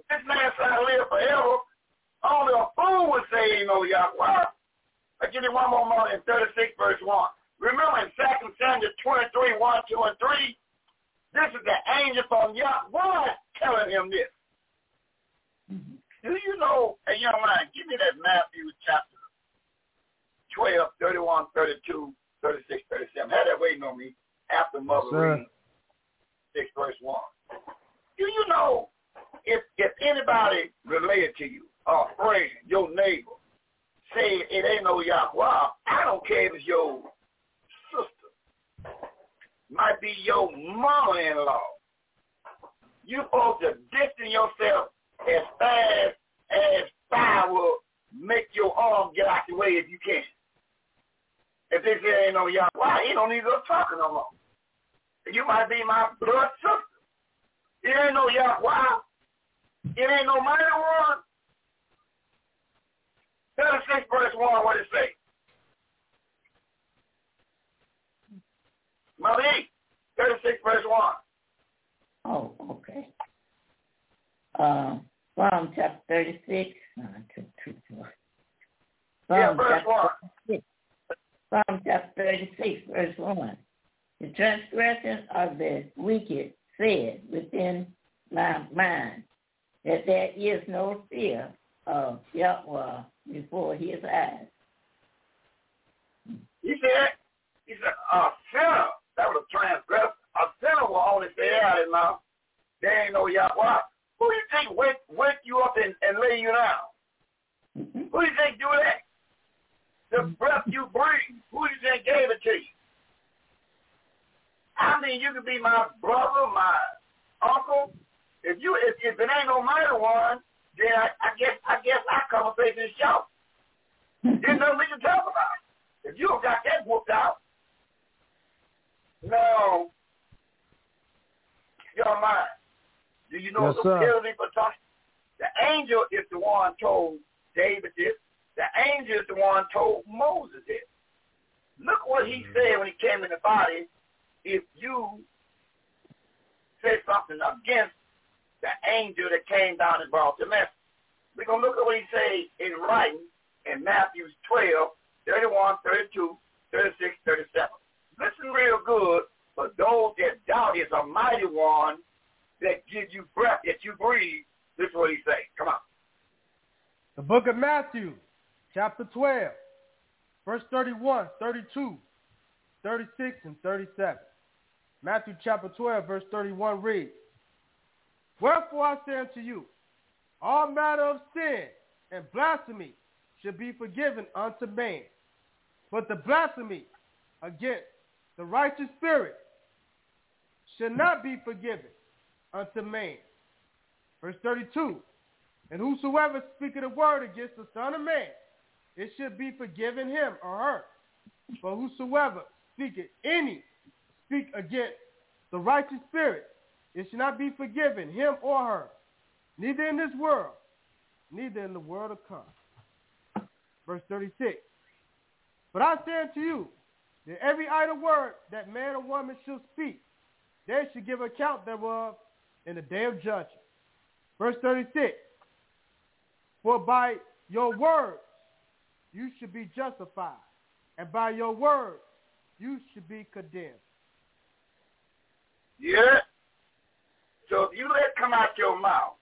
This man trying to live forever. Only a fool would say ain't no Yahweh. I give you one more moment in 36 verse 1. Remember in 2 Samuel 23, 1, 2, and 3, this is the angel from Yahweh telling him this. Do you know, a young man, give me that Matthew chapter 12, 31, 32, 36, 37. Have that waiting on me after mother sir. reading 6 verse 1. Do you know if if anybody related to you, a friend, your neighbor, say it ain't no Yahweh, I don't care if it's your sister, might be your mama-in-law. You supposed to distance yourself as fast as fire will make your arm get out the way if you can. If they say ain't no Yahweh, he don't need to talk no more. You might be my blood sister. It ain't no Yahweh. It ain't no mighty one. 36 verse 1, what it say? Malik, 36 verse 1. Oh, okay. Uh, Psalm chapter 36. Uh, two, two, two. Yeah, Psalm verse chapter 36. Psalm chapter 36, verse 1. The transgression of the wicked said within my mind that there is no fear of Yahweh before his eyes. He said, he said, a sinner, that was a transgressor, a sinner will only say out his mouth, there ain't no Yahweh. Who do you think wake, wake you up and, and lay you down? Mm-hmm. Who do you think do that? The breath you breathe, who do you think gave it to you? I mean, you could be my brother, my uncle. If you if, if it ain't no mighty one, then I, I guess I guess I come and face this show. There's nothing we can talk about. If you don't got that whooped out, no. Your mind. Do you know Yes, the penalty for talking? The angel is the one told David this. The angel is the one told Moses this. Look what he mm-hmm. said when he came in the body. If you say something against the angel that came down and brought the message. We're going to look at what he says in writing in Matthew 12, 31, 32, 36, 37. Listen real good for those that doubt is a mighty one that give you breath that you breathe. This is what he says. Come on. The book of Matthew, chapter 12, verse 31, 32, 36, and 37. Matthew chapter 12, verse 31 reads, Wherefore I say unto you, all matter of sin and blasphemy should be forgiven unto man. But the blasphemy against the righteous spirit should not be forgiven unto man. Verse 32, And whosoever speaketh a word against the Son of Man, it should be forgiven him or her. But whosoever speaketh any speak against the righteous spirit, it should not be forgiven him or her, neither in this world, neither in the world to come. Verse 36. But I say unto you, that every idle word that man or woman shall speak, they should give account thereof in the day of judgment. Verse 36. For by your words you should be justified, and by your words you should be condemned. Yeah. So if you let come out your mouth,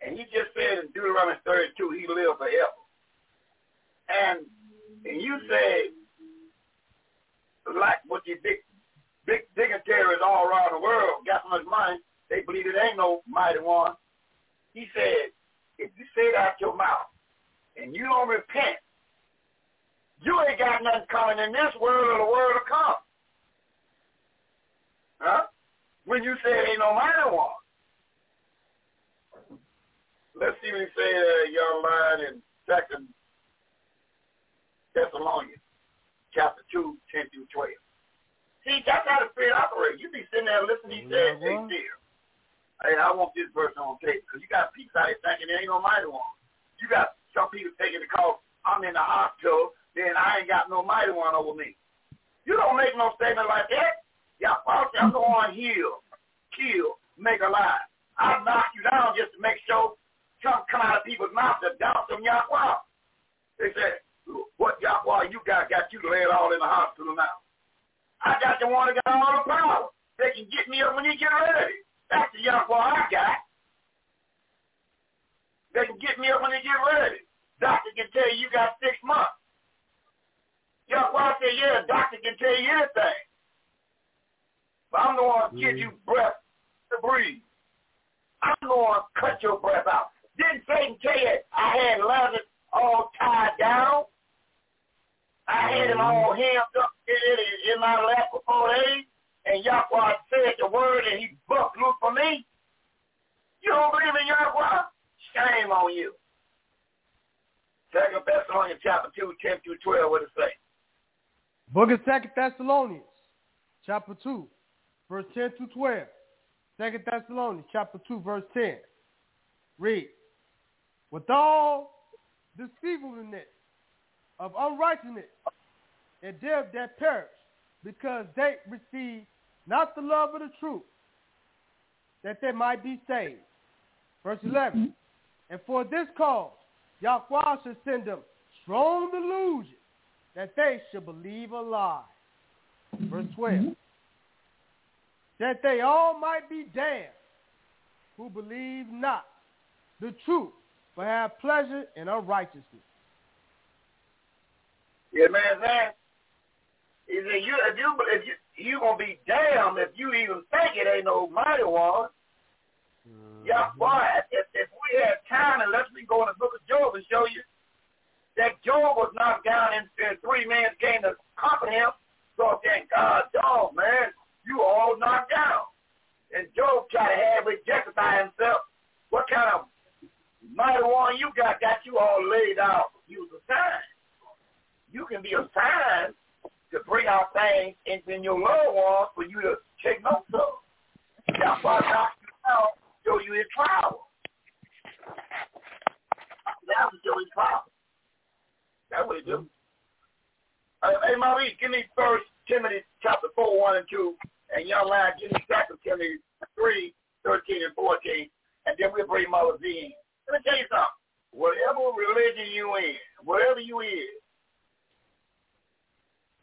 and he just said in Deuteronomy 32, he live forever. And and you say, like what you big, big dignitaries all around the world got so much money, they believe it ain't no mighty one. He said, if you say it out your mouth and you don't repent, you ain't got nothing coming in this world or the world to come. Huh? When you say it ain't no mighty one. Let's see what he say there, young man, in second Thessalonians, chapter 2, 10 through 12. See, that's how the Spirit operates. You be sitting there listening, he said, mm-hmm. hey, dear, hey, I want this verse on tape, because you got people out here thinking there ain't no mighty one. You got some people thinking because I'm in the hospital, then I ain't got no mighty one over me. You don't make no statement like that. Yeah, I'm going to heal, kill, make alive. I'll knock you down just to make sure something come out of people's mouths that doubt them Yahweh. They said, what Yahweh you got got you to it all in the hospital now. I got the one that got all the power. They can get me up when you get ready. That's the Yahweh I got. They can get me up when they get ready. Doctor can tell you you got six months. Yahweh said, yeah, doctor can tell you anything. But I'm the one to give you mm. breath to breathe. I'm the one to cut your breath out. Didn't Satan tell you I had Lazarus all tied down? I had him mm-hmm. all hemmed up in, in my lap for four days, and Yahweh said the word and he bucked loose for me. You don't believe in Yahweh? Shame on you. Second Thessalonians chapter 2, 10 through 12, what it say? Book of Second Thessalonians, chapter 2, verse 10 through 12. Second Thessalonians, chapter 2, verse 10. Read. With all deceivableness of unrighteousness and them that perish, because they receive not the love of the truth, that they might be saved. Verse 11. Mm-hmm. And for this cause, Yahweh should send them strong delusion that they should believe a lie. Verse 12. Mm-hmm. that they all might be damned who believe not the truth, but have pleasure in unrighteousness. Yeah, man, that is it you if you if you you gonna be damned if you even think it ain't no mighty one. Mm-hmm. Yeah, boy, if, if we had time and let me go in the book of Job and show you that Job was knocked down and, and three men came to comfort him. So thank God, dog, man, you all knocked down. And Job tried to have rejected by himself. What kind of mighty one you got got you all laid out? You was a sign. You can be a sign to bring out things in, in your loved ones for you to take notes of. That's why knocked you show you his power. That's to show his power. That's what he do. Hey, Marie, give me first Timothy chapter 4, 1 and 2. And young lad, give me second Timothy 3, 13 and 14. And then we'll bring Mother Z in. Let me tell you something. Whatever religion you in, whatever you is,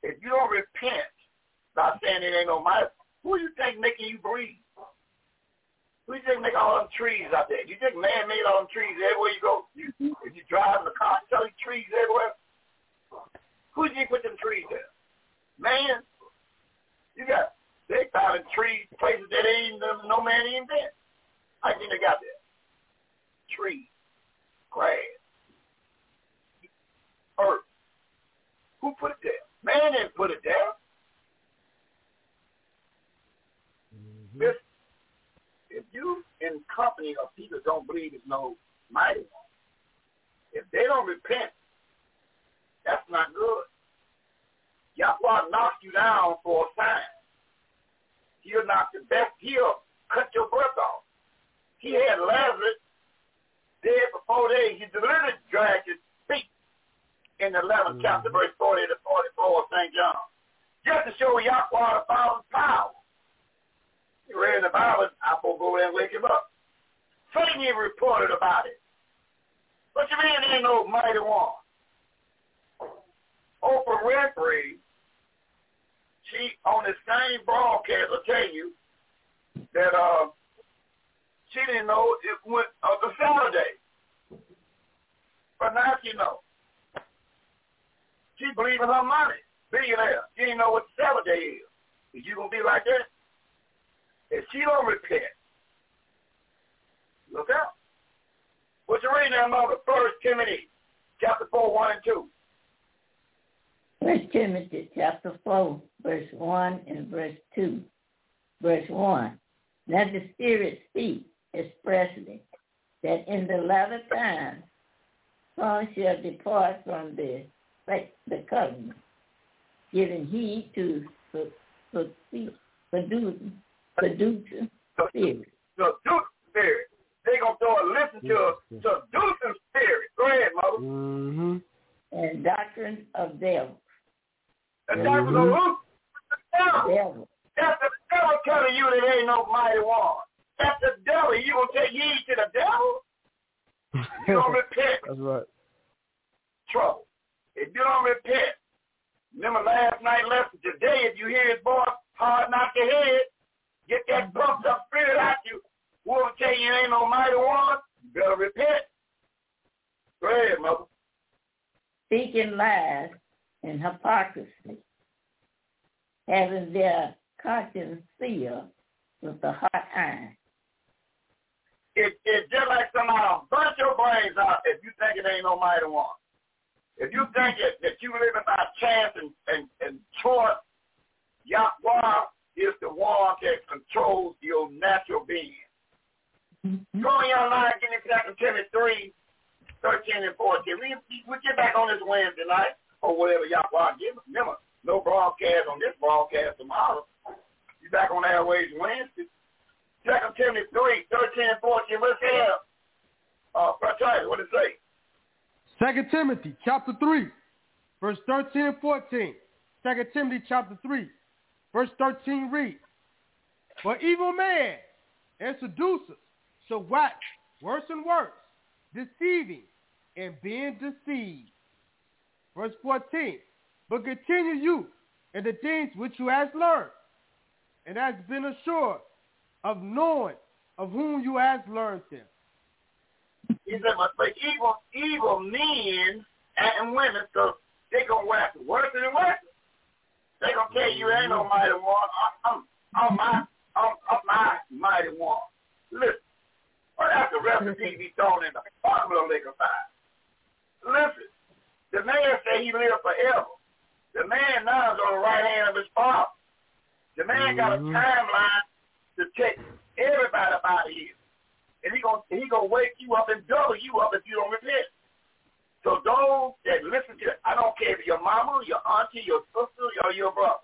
if you don't repent, not saying it ain't no matter, who you think making you breathe? Who you think make all them trees out there? You think man made all them trees everywhere you go? You, if you drive in the car, tell you trees everywhere. Who you put them trees there? Man. You got they found trees places that ain't no man even been. I think they got there. Trees, grass, earth. Who put it there? Man didn't put it there. Mm-hmm. This if you in company of people don't believe there's no mighty one, if they don't repent, that's not good. Yahweh knock you down for a sign. He'll knock the best, he'll cut your breath off. He had Lazarus dead for four days. He delivered dragged his feet in the 11th mm-hmm. chapter, verse 40 to 44 of St. John. Just to show Yahweh the Father's power. You read the Bible, I will go there and wake him up. Satan reported about it. What you mean ain't no mighty one? Oprah Winfrey, she on the same broadcast will tell you that uh she didn't know it went uh, the Saturday. But now she know. She believe in her money. Billionaire. She didn't know what Saturday is. Is you gonna be like that? If she don't repent, look out. What you reading there, Mother? First Timothy, chapter four, one and two. First Timothy chapter four, verse one and verse two. Verse one. Let the Spirit speak expressly that in the latter times some shall depart from the the covenant, giving heed to seducing seducing spirit. Seducing spirit. They gonna throw a listen to a seducing spirit. Go ahead, mother. Mm-hmm. And doctrine of devils. The mm-hmm. doctrine of who? The devil. That's the devil telling you that ain't no mighty one. That's the devil. You gonna take heed to the devil? You don't [laughs] repent. That's right. Trouble. If you don't repent, remember last night lesson today, if you hear his voice, hard knock your head, Get that pumped up spirit out you. We'll tell you ain't no mighty one. You better repent. Go ahead, mother. Speaking lies and hypocrisy, having their conscience sealed with the hot iron. It, it's just like somebody burnt your brains out if you think it ain't no mighty one. If you think it, that you living by chance and, and, and choice, Yahweh is the one that controls your natural being. Mm-hmm. Go on your line, give me Second Timothy 3, 13 and 14. We, we get back on this Wednesday night or whatever y'all want to give us. Remember, no broadcast on this broadcast tomorrow. You back on Airways Wednesday. Second Timothy 3, 13 and 14. What's that? Uh, what does it say? Second Timothy chapter 3, verse 13 and 14. Second Timothy chapter 3, Verse 13 reads, For evil men and seducers shall wax worse and worse, deceiving and being deceived. Verse 14, But continue you in the things which you have learned, and has been assured of knowing of whom you have learned them. He said, but, but evil, evil men and women, so they gonna work worse and worse. They gonna tell you ain't no mighty one. I'm, I'm my, I'm, I'm my mighty one. Listen, well, that's the recipe be thrown in the formula liquor fire. Listen, the man said he lived forever. The man now is on the right hand of his father. The man got a mm-hmm. timeline to take everybody about here. And he gonna he gonna wake you up and double you up if you don't repent. So those that listen to I don't care if your mama, your auntie, your sister, or your brother.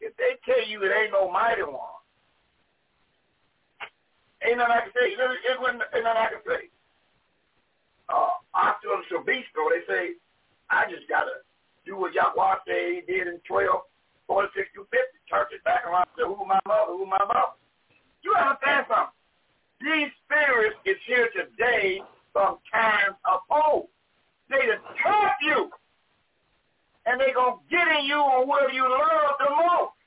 If they tell you it ain't no mighty one, ain't nothing I can say. It ain't nothing I can say. Uh, after Shabisco, they say, I just gotta do what Yahweh say he did in 12, 46 to 50, turn it back around say, who my mother, who my mother. You have understand something? These spirits is here today from times of old. They to trap you. And they going to get in you on where you love the most.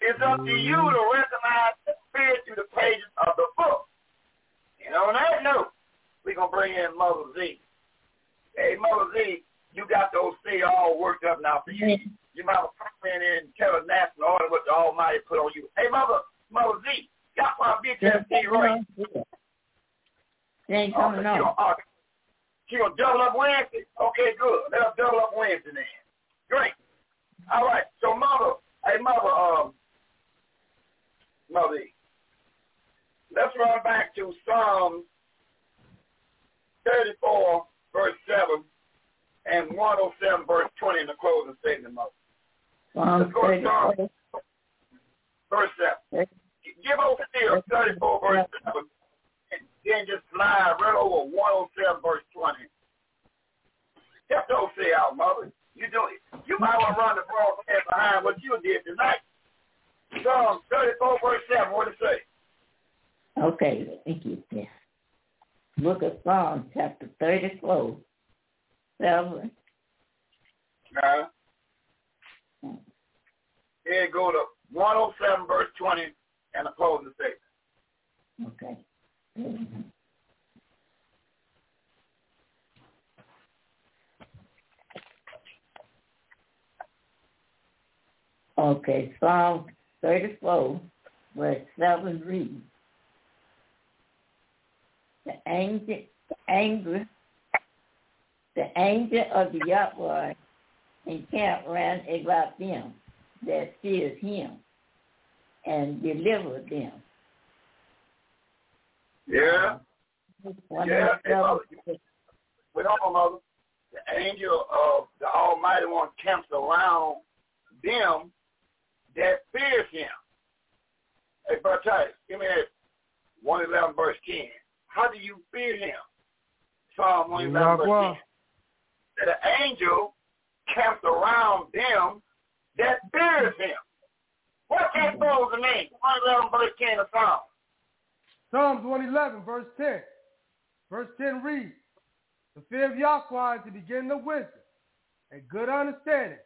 It's up to you to recognize the spirit through the pages of the book. And on that note, we're going to bring in Mother Z. Hey, Mother Z, you got those things all worked up now for you. Mm-hmm. You might have come in and tell us national order what the Almighty put on you. Hey, Mother, Mother Z, got my bitch ass right. They ain't coming oh, on. She gonna double up Wednesday? Okay, good. Let us double up Wednesday then. Great. All right. So mother, hey mother, um, mother, let's run back to Psalm 34, verse 7, and 107, verse 20 in the closing statement, mother. Psalm 34. Verse 7. Give over here 34, verse 7 and then just slide right over 107 verse 20. Just don't say out, mother. You do it. You might want to run the broadcast behind what you did tonight. Psalm 34 verse 7, what it say? Okay, thank you. Yeah. Book of Psalms, chapter 34, 7. Uh, here go to 107 verse 20 and the closing statement. Okay. Okay, Psalm 34, verse 7 reads, The angel, the angel, the angel of the Yahweh encamped round about them that fears him and deliver them. Yeah. yeah. With all mother, the angel of the Almighty One camps around them that fears him. Hey, Brother Titus, give me that 111 verse 10. How do you fear him? Psalm 111 verse 10. That an angel camps around them that fears him. What can those mm-hmm. name? 111 verse 10 of Psalm. Psalms 111, verse 10. Verse 10 reads, The fear of Yahweh is the beginning of wisdom, and good understanding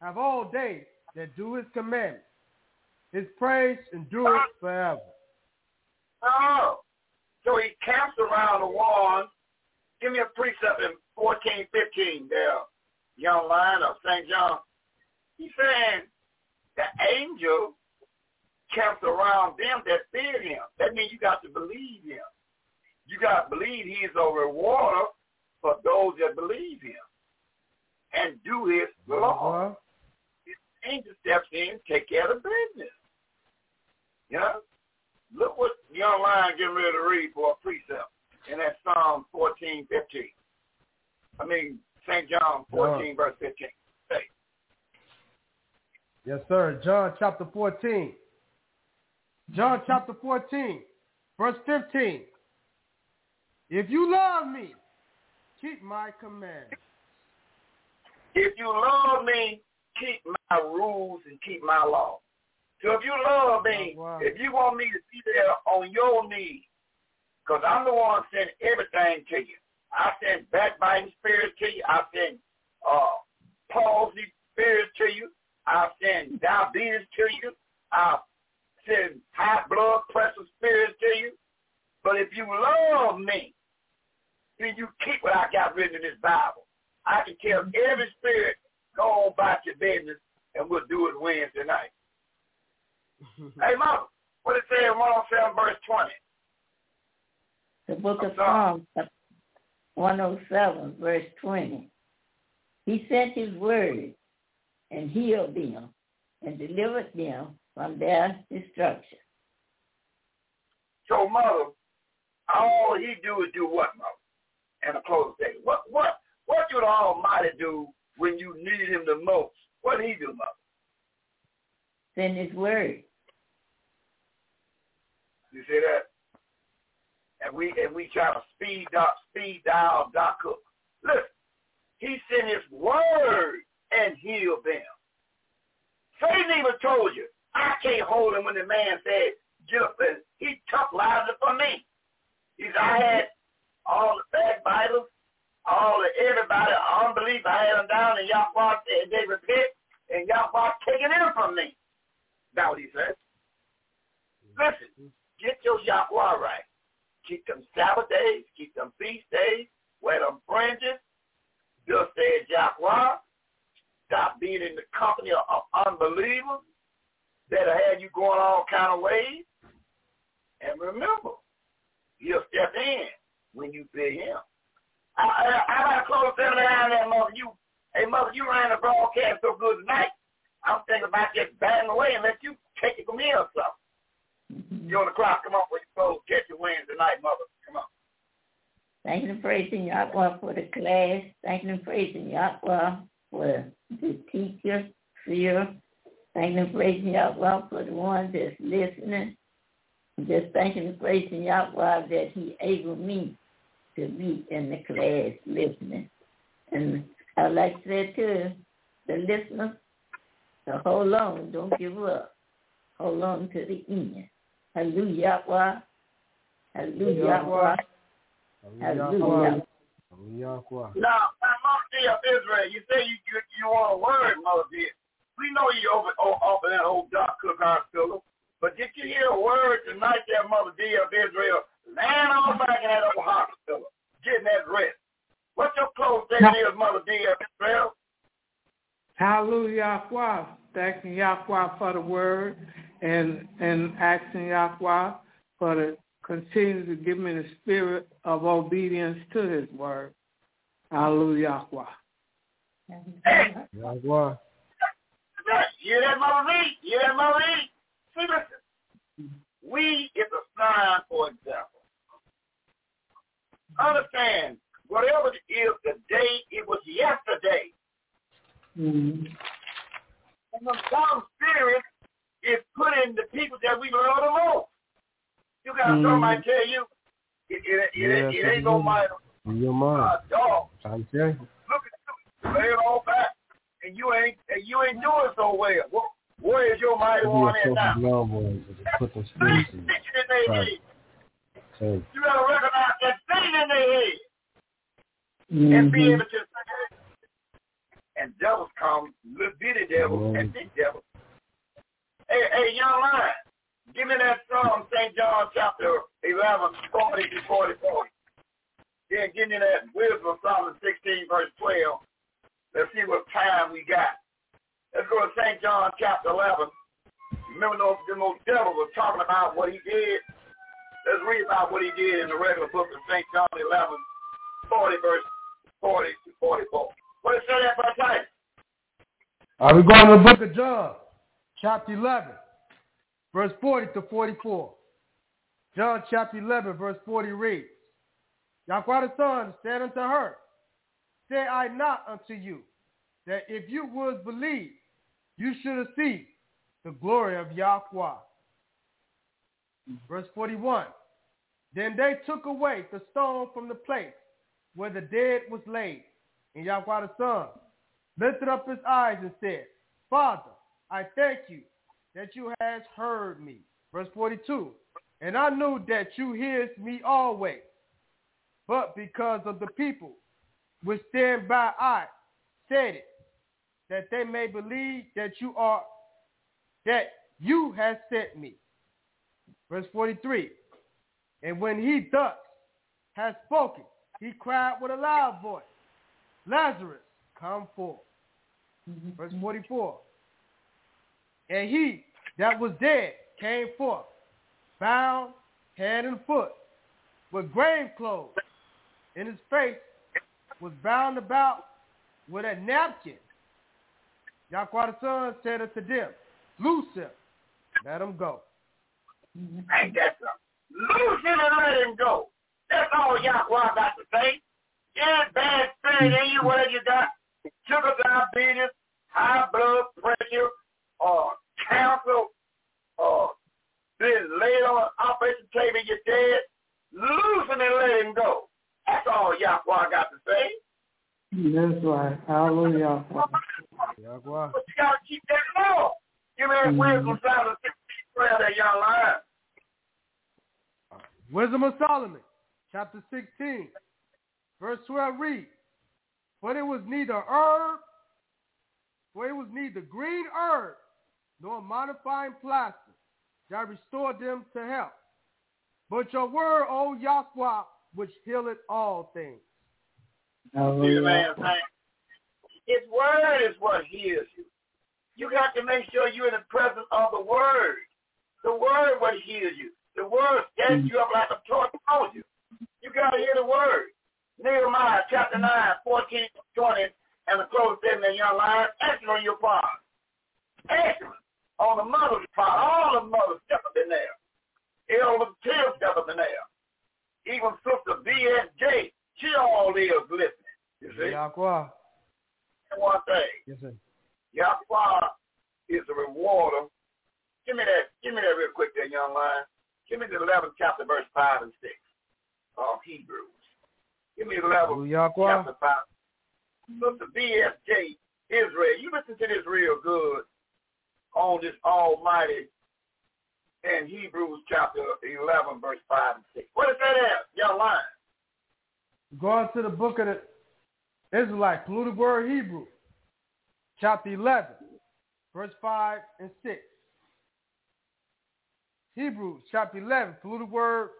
have all they that do his commandments. His praise endures forever. Oh, so he camps around the one. Give me a precept in 14, 15 there, young lion of St. John. He's saying the angel camps around them that fear him. That means you got to believe him. You got to believe he is a rewarder for those that believe him and do his law. Uh-huh. His angel steps in, take care of the business. You know? Look what young lion getting ready to read for a precept in that Psalm 14, 15. I mean, St. John 14, verse 15. Say. Yes, sir. John chapter 14, John chapter 14, verse 15. If you love me, keep my commandments. If you love me, keep my rules and keep my law. So if you love me, oh, wow. if you want me to be there on your knees, because I'm the one sending everything to you. I send backbiting spirits to you. I send uh, palsy spirits to you. I'll send diabetes to you. I'll send high blood pressure spirits to you. But if you love me, then you keep what I got written in this Bible. I can tell every spirit, go on about your business, and we'll do it Wednesday night. [laughs] hey, Mama, what it say in 107 verse 20? The book of Psalms, 107, verse 20. He sent his word and healed them and delivered them from their destruction. So, Mother, all he do is do what, Mother? And a close day. What, what, what did the Almighty do when you needed him the most? What did he do, Mother? Send his word. You see that? And we and we try to speed up, speed dial Doc Cook. Listen, he sent his word and healed them. Satan even told you, I can't hold him when the man said, get up and he took lives for me. He said, I had all the backbiters, all the everybody, unbelief, I had them down and y'all Yahweh said they repent and y'all Yahweh taking it from me. That's what he said. Listen, get your Yahweh right. Keep them Sabbath days, keep them feast days, wear them fringes. Just said Yahweh. Stop being in the company of, unbelievers that'll have you going all kind of ways. And remember, you'll step in when you pay him. I, I, I got to close down there, mother. You, hey, mother, you ran the broadcast so good tonight. I'm thinking about just batting away and let you take it from here or something. Mm-hmm. You on the clock? Come on, when you go Get your wings tonight, mother. Come on. Thank you and praising Yahweh for the class. Thank you and praising Yahweh for the teacher, seer. Thank you and praising Yahweh for the ones that's listening. Just thanking and praising Yahweh that he able me to be in the class listening. And I like to say to the listeners, to hold on, don't give up. Hold on to the end. Hallelujah. Yahweh. Hallelujah. Yahweh. Hallelujah. Now, Mother dear of Israel, you say you, you, you want a word, Mother dear. We know you over, over that old Doc Cook Hospital. But did you hear a word tonight that Mother dear of Israel? Laying on the back in that old hospital, getting that rest. What's your close thing is, Mother dear of Israel? Hallelujah, Yahweh. Thanking Yahweh for the word and and asking Yahweh for the continue to give me the spirit of obedience to his word. Hallelujah. Yahweh. You that, Mother Lee? You that, Mother Lee? See, listen. We is a sign, for example. Understand, whatever it is today, it was yesterday. Mm-hmm. And the some spirit is put in the people that we love the most. You got mm. somebody tell you it, it, it, yes, it, it ain't no my in your mind. dog. I'm you. Look at you, lay it all back, and you ain't and you ain't doing so well. What, where is your mighty one at now? Put the spirits in. their head. You gotta recognize that thing in their head Mm-hmm. and be able to and devils come, little bitty devils and big devils. Hey, hey, young man, give me that Psalm, St. John chapter 11, 40 to 44. Yeah, give me that wisdom, Psalm 16, verse 12. Let's see what time we got. Let's go to St. John chapter 11. Remember those, those devils were talking about what he did? Let's read about what he did in the regular book of St. John 11, 40, verse 40 to 44. What it say that by time? Are we going to the book of John, chapter 11, verse 40 to 44? John chapter 11, verse 40 reads, Yahweh Son said unto her, Say I not unto you, that if you would believe, you should have seen the glory of Yahweh. Verse 41, Then they took away the stone from the place where the dead was laid. And Yahweh the Son lifted up his eyes and said, Father, I thank you that you has heard me. Verse 42, And I knew that you hears me always, but because of the people which stand by I said it, that they may believe that you are that you have sent me. Verse 43. And when he thus has spoken, he cried with a loud voice, Lazarus, come forth. Mm-hmm. Verse 44. And he that was dead came forth, bound hand and foot, with grave clothes, and his face was bound about with a napkin. Yahweh Son said unto them, Loose him, let him go. Ain't that something? Loose him and let him go. That's all Yahweh got to say. Yeah, bad spirit in you, whatever you got, sugar diabetes, high blood pressure, or cancer, or been laid on an operation table, you're dead, loosen and let him go. That's all Yahweh got to say. That's right. Hallelujah. Yahweh. But you got to keep that law. Give me that mm-hmm. wisdom sound of prayer that young lion. Wisdom of Solomon, chapter 16, verse 12 read, But it was neither herb, for it was neither green herb, nor modifying plaster that restored them to health. But your word, O Yahweh, which healeth all things. Hallelujah. His word is what heals you. You got to make sure you're in the presence of the word. The word will heal you. The word stands you up like a torch told you. You got to hear the word. Nehemiah chapter 9, 14, 20, and the close statement, in young lion, excellent on your part. Excellent. On the mother's part, all the mothers step up in there. Elder Till step up in there. Even Sister BSJ, she all is listening. You see? Yahweh. One thing. Yes, sir. Yahweh is the rewarder. Give me that. Give me that real quick, there, young man. Give me the 11th chapter, verse 5 and 6 of Hebrews. Give me the 11th chapter 5. Sister BSJ, Israel. You listen to this real good on this almighty in Hebrews chapter 11, verse 5 and 6. What is that at, young lion? Going to the book of the Israelite, polluted word Hebrew, chapter 11, verse 5 and 6. Hebrews chapter 11, polluted word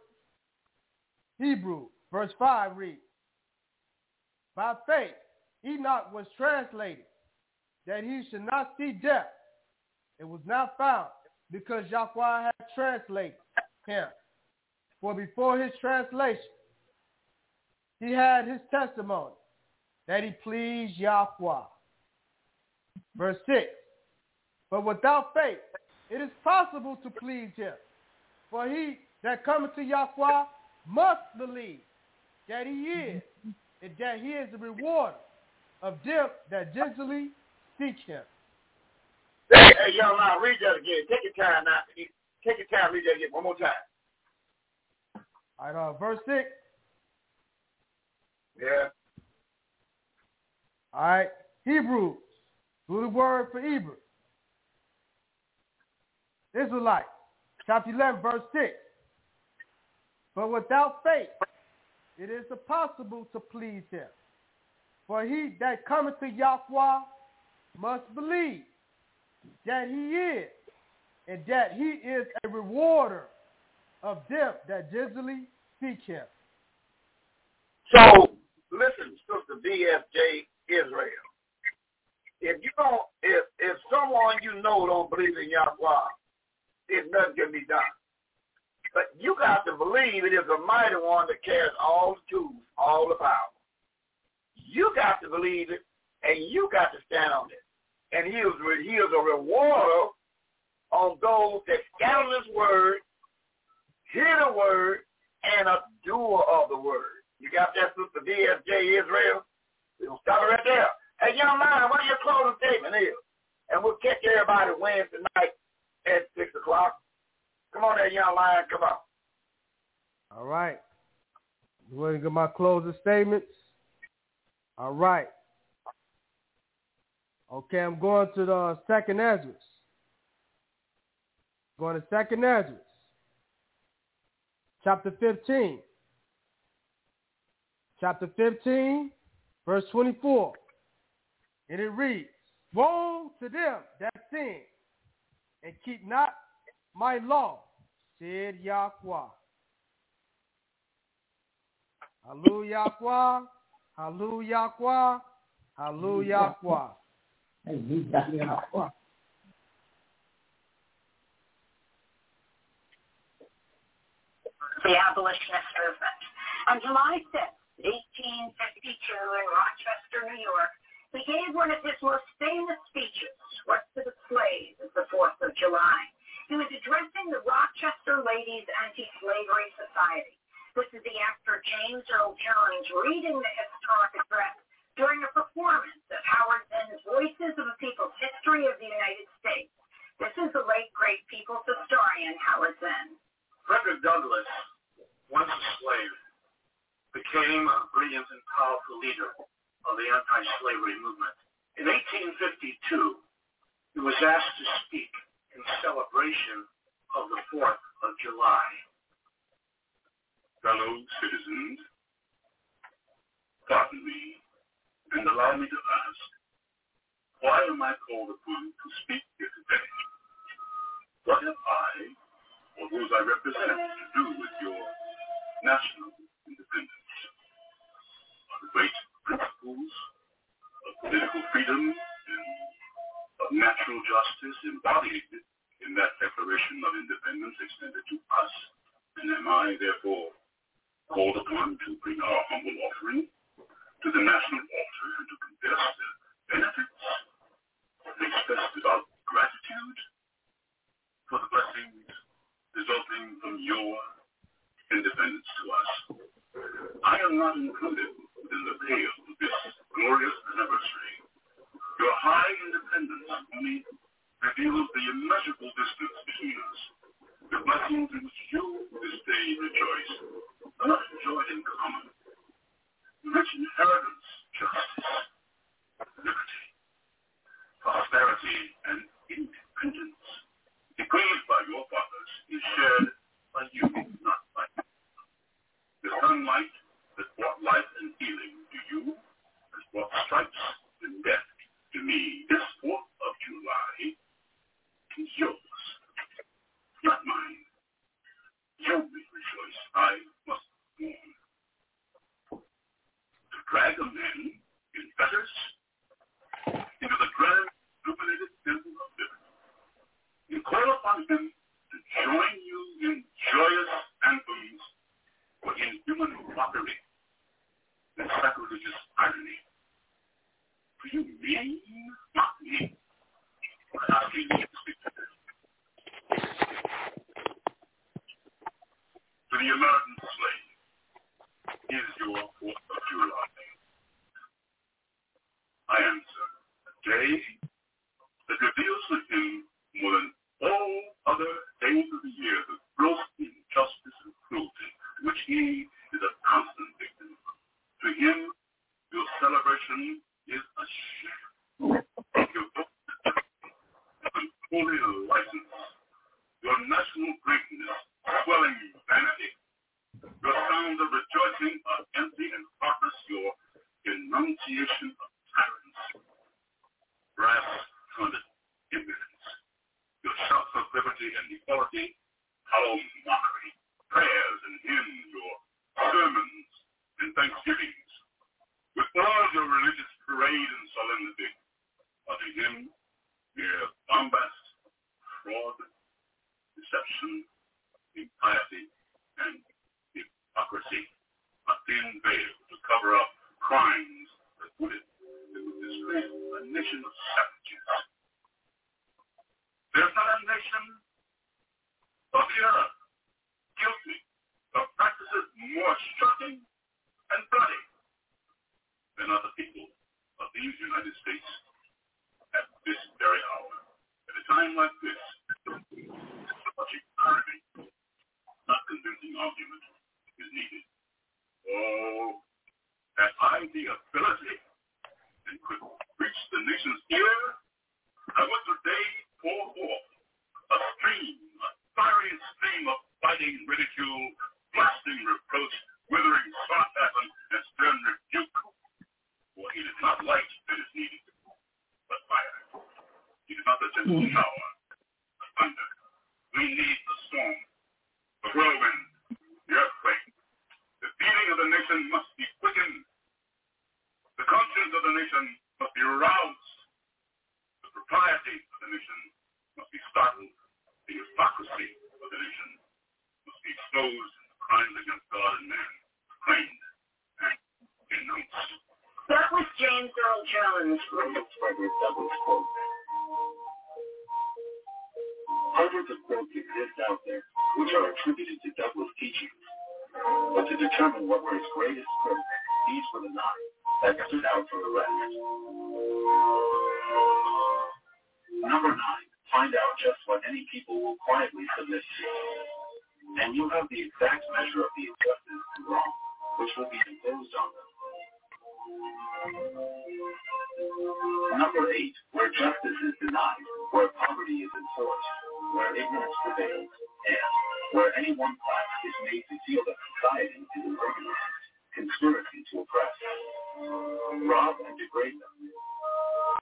Hebrew, verse 5 reads, By faith Enoch was translated, that he should not see death. It was not found, because Yahweh had translated him. For before his translation, he had his testimony that he pleased Yahweh. Verse 6, But without faith, it is possible to please him. For he that cometh to Yahweh must believe that he is, and that he is the rewarder of them that diligently seek him. Hey, young man, read that again. Take your time now. Take your time, read that again one more time. All right, uh, verse 6. Yeah. All right, Hebrews. Do the word for Hebrew. Israelite, chapter 11, verse 6. But without faith, it is impossible to please him. For he that cometh to Yahweh must believe that he is, and that he is a rewarder of them that diligently seek him. So, listen, Sister BSJ Israel. If you don't, if if someone you know don't believe in Yahweh, there's nothing can be done. But you got to believe it is a mighty one that carries all the tools, all the power. You got to believe it, and you got to stand on it. And he is, he is a rewarder on those that scatter his word, hear the word, and a doer of the word. You got that, Sister BSJ Israel? We'll stop it right there. Hey, young man, what your closing statement is? And we'll catch everybody Wednesday night at 6 o'clock. Come on there, young lion. Come on. All right. You want to get my closing statements? All right. Okay, I'm going to the second Esdras. Going to second Esdras. Chapter 15. Chapter 15, verse 24. And it reads, Woe to them that sin and keep not my law, said Yahweh. Hallelujah, Yahweh. Hallelujah, Yahweh. Hallelujah, Yahweh. The abolitionist movement. On July 6, 1852, in Rochester, New York, he gave one of his most famous speeches, What to the Slave is the 4th of July. He was addressing the Rochester Ladies Anti-Slavery Society. This is the actor James Earl Jones reading the historic address during a performance of Howard Zinn's Voices of a People's History of the United States. This is the late, great people's historian, Howard Zinn. Frederick Douglass, once a slave, became a brilliant and powerful leader of the anti-slavery movement. In 1852, he was asked to speak in celebration of the 4th of July. Fellow citizens, pardon me, and allow me to ask, why am I called upon to speak here today? What have I or those I represent to do with your national independence? Are the great principles of political freedom and of natural justice embodied in that Declaration of Independence extended to us? And am I, therefore, called upon to bring our humble offering to the national altar and to confess the benefits and express devout gratitude for the blessings resulting from your independence to us. I am not included in the pale of this glorious anniversary. Your high independence only reveals the immeasurable distance between us. The blessings in which you this day rejoice are not enjoyed in common. Rich inheritance, justice, liberty, prosperity, and independence decreed by your fathers is shared by you, not by me. The sunlight that brought life and healing to you has brought stripes and death to me. This 4th of July is yours, not mine. You may rejoice. I must mourn. Drag a man in fetters into the grand illuminated temple of liberty you call upon him to join you in joyous anthems for inhuman mockery and sacrilegious irony. Do you mean not me? To the American slave is your 4th of July. Answer, a day that reveals to him more than all other days of the year the gross injustice and cruelty which he is a constant victim. To him, your celebration is a shame. Your book is unholy license, your national greatness, swelling vanity, your sounds of rejoicing are empty and heartless, your enunciation of tyrants, brass-fronted impudence your shouts of liberty and equality, hollow mockery, prayers and hymns, your sermons and thanksgivings, with all your religious parade and solemnity, are to him mere bombast, fraud, deception, impiety, and hypocrisy, a thin veil to cover up crimes that would, would disgrace a nation of savages. There's not a nation of the earth guilty of practices more shocking and bloody than people of these United States at this very hour. At a time like this, not convincing argument is needed. Oh, I the ability and could reach the nation's ear, I would today pour forth a stream, a fiery stream of biting ridicule, blasting reproach, withering sarcasm, and stern rebuke. For it is not light that is needed, but fire. It is not the gentle hmm. shower, the thunder. We need the storm, the whirlwind, the earthquake. The feeling of the nation must be quickened the conscience of the nation must be aroused. The propriety of the nation must be startled. The hypocrisy of the nation must be exposed and the crimes against God and man proclaimed and denounced. That was James Earl Jones. Ernest Frederick Douglass quote. Hundreds of quotes exist out there which are attributed to Douglass teachings. But to determine what were his greatest quotes, these were the nine that stood out from the rest. Number nine, find out just what any people will quietly submit to. And you have the exact measure of the injustice and wrong which will be imposed on them. Number eight, where justice is denied, where poverty is enforced, where ignorance prevails, and where any one class is made to feel that society is an organized conspiracy to oppress, rob, and degrade them.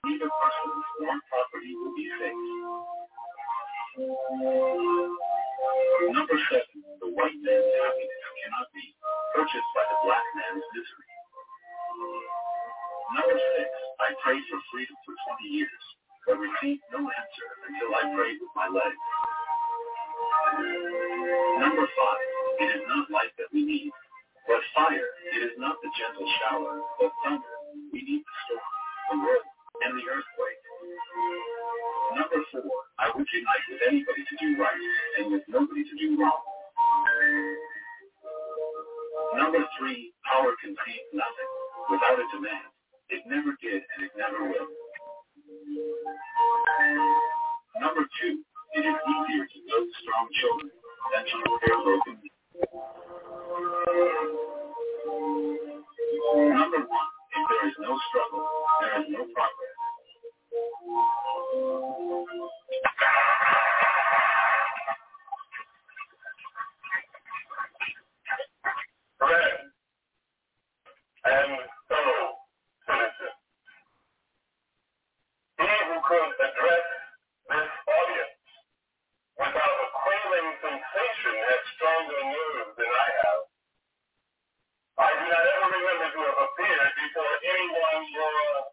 Neither person nor property will be safe. Number seven, the white man's happiness cannot be purchased by the black man's misery. Number six, I prayed for freedom for 20 years, but received no answer until I prayed with my legs. Number five, it is not life that we need, but fire. It is not the gentle shower, but thunder. We need the storm, the whirl, and the earthquake. Number four, I would unite with anybody to do right and with nobody to do wrong. Number three, power concedes nothing without a demand. It never did and it never will. Number two, it is easier to build strong children than to repair broken Number one, if there is no struggle, there is no progress. Friend and citizen, he who could address this audience without a quailing sensation has stronger nerves than I have. To have appeared before anyone more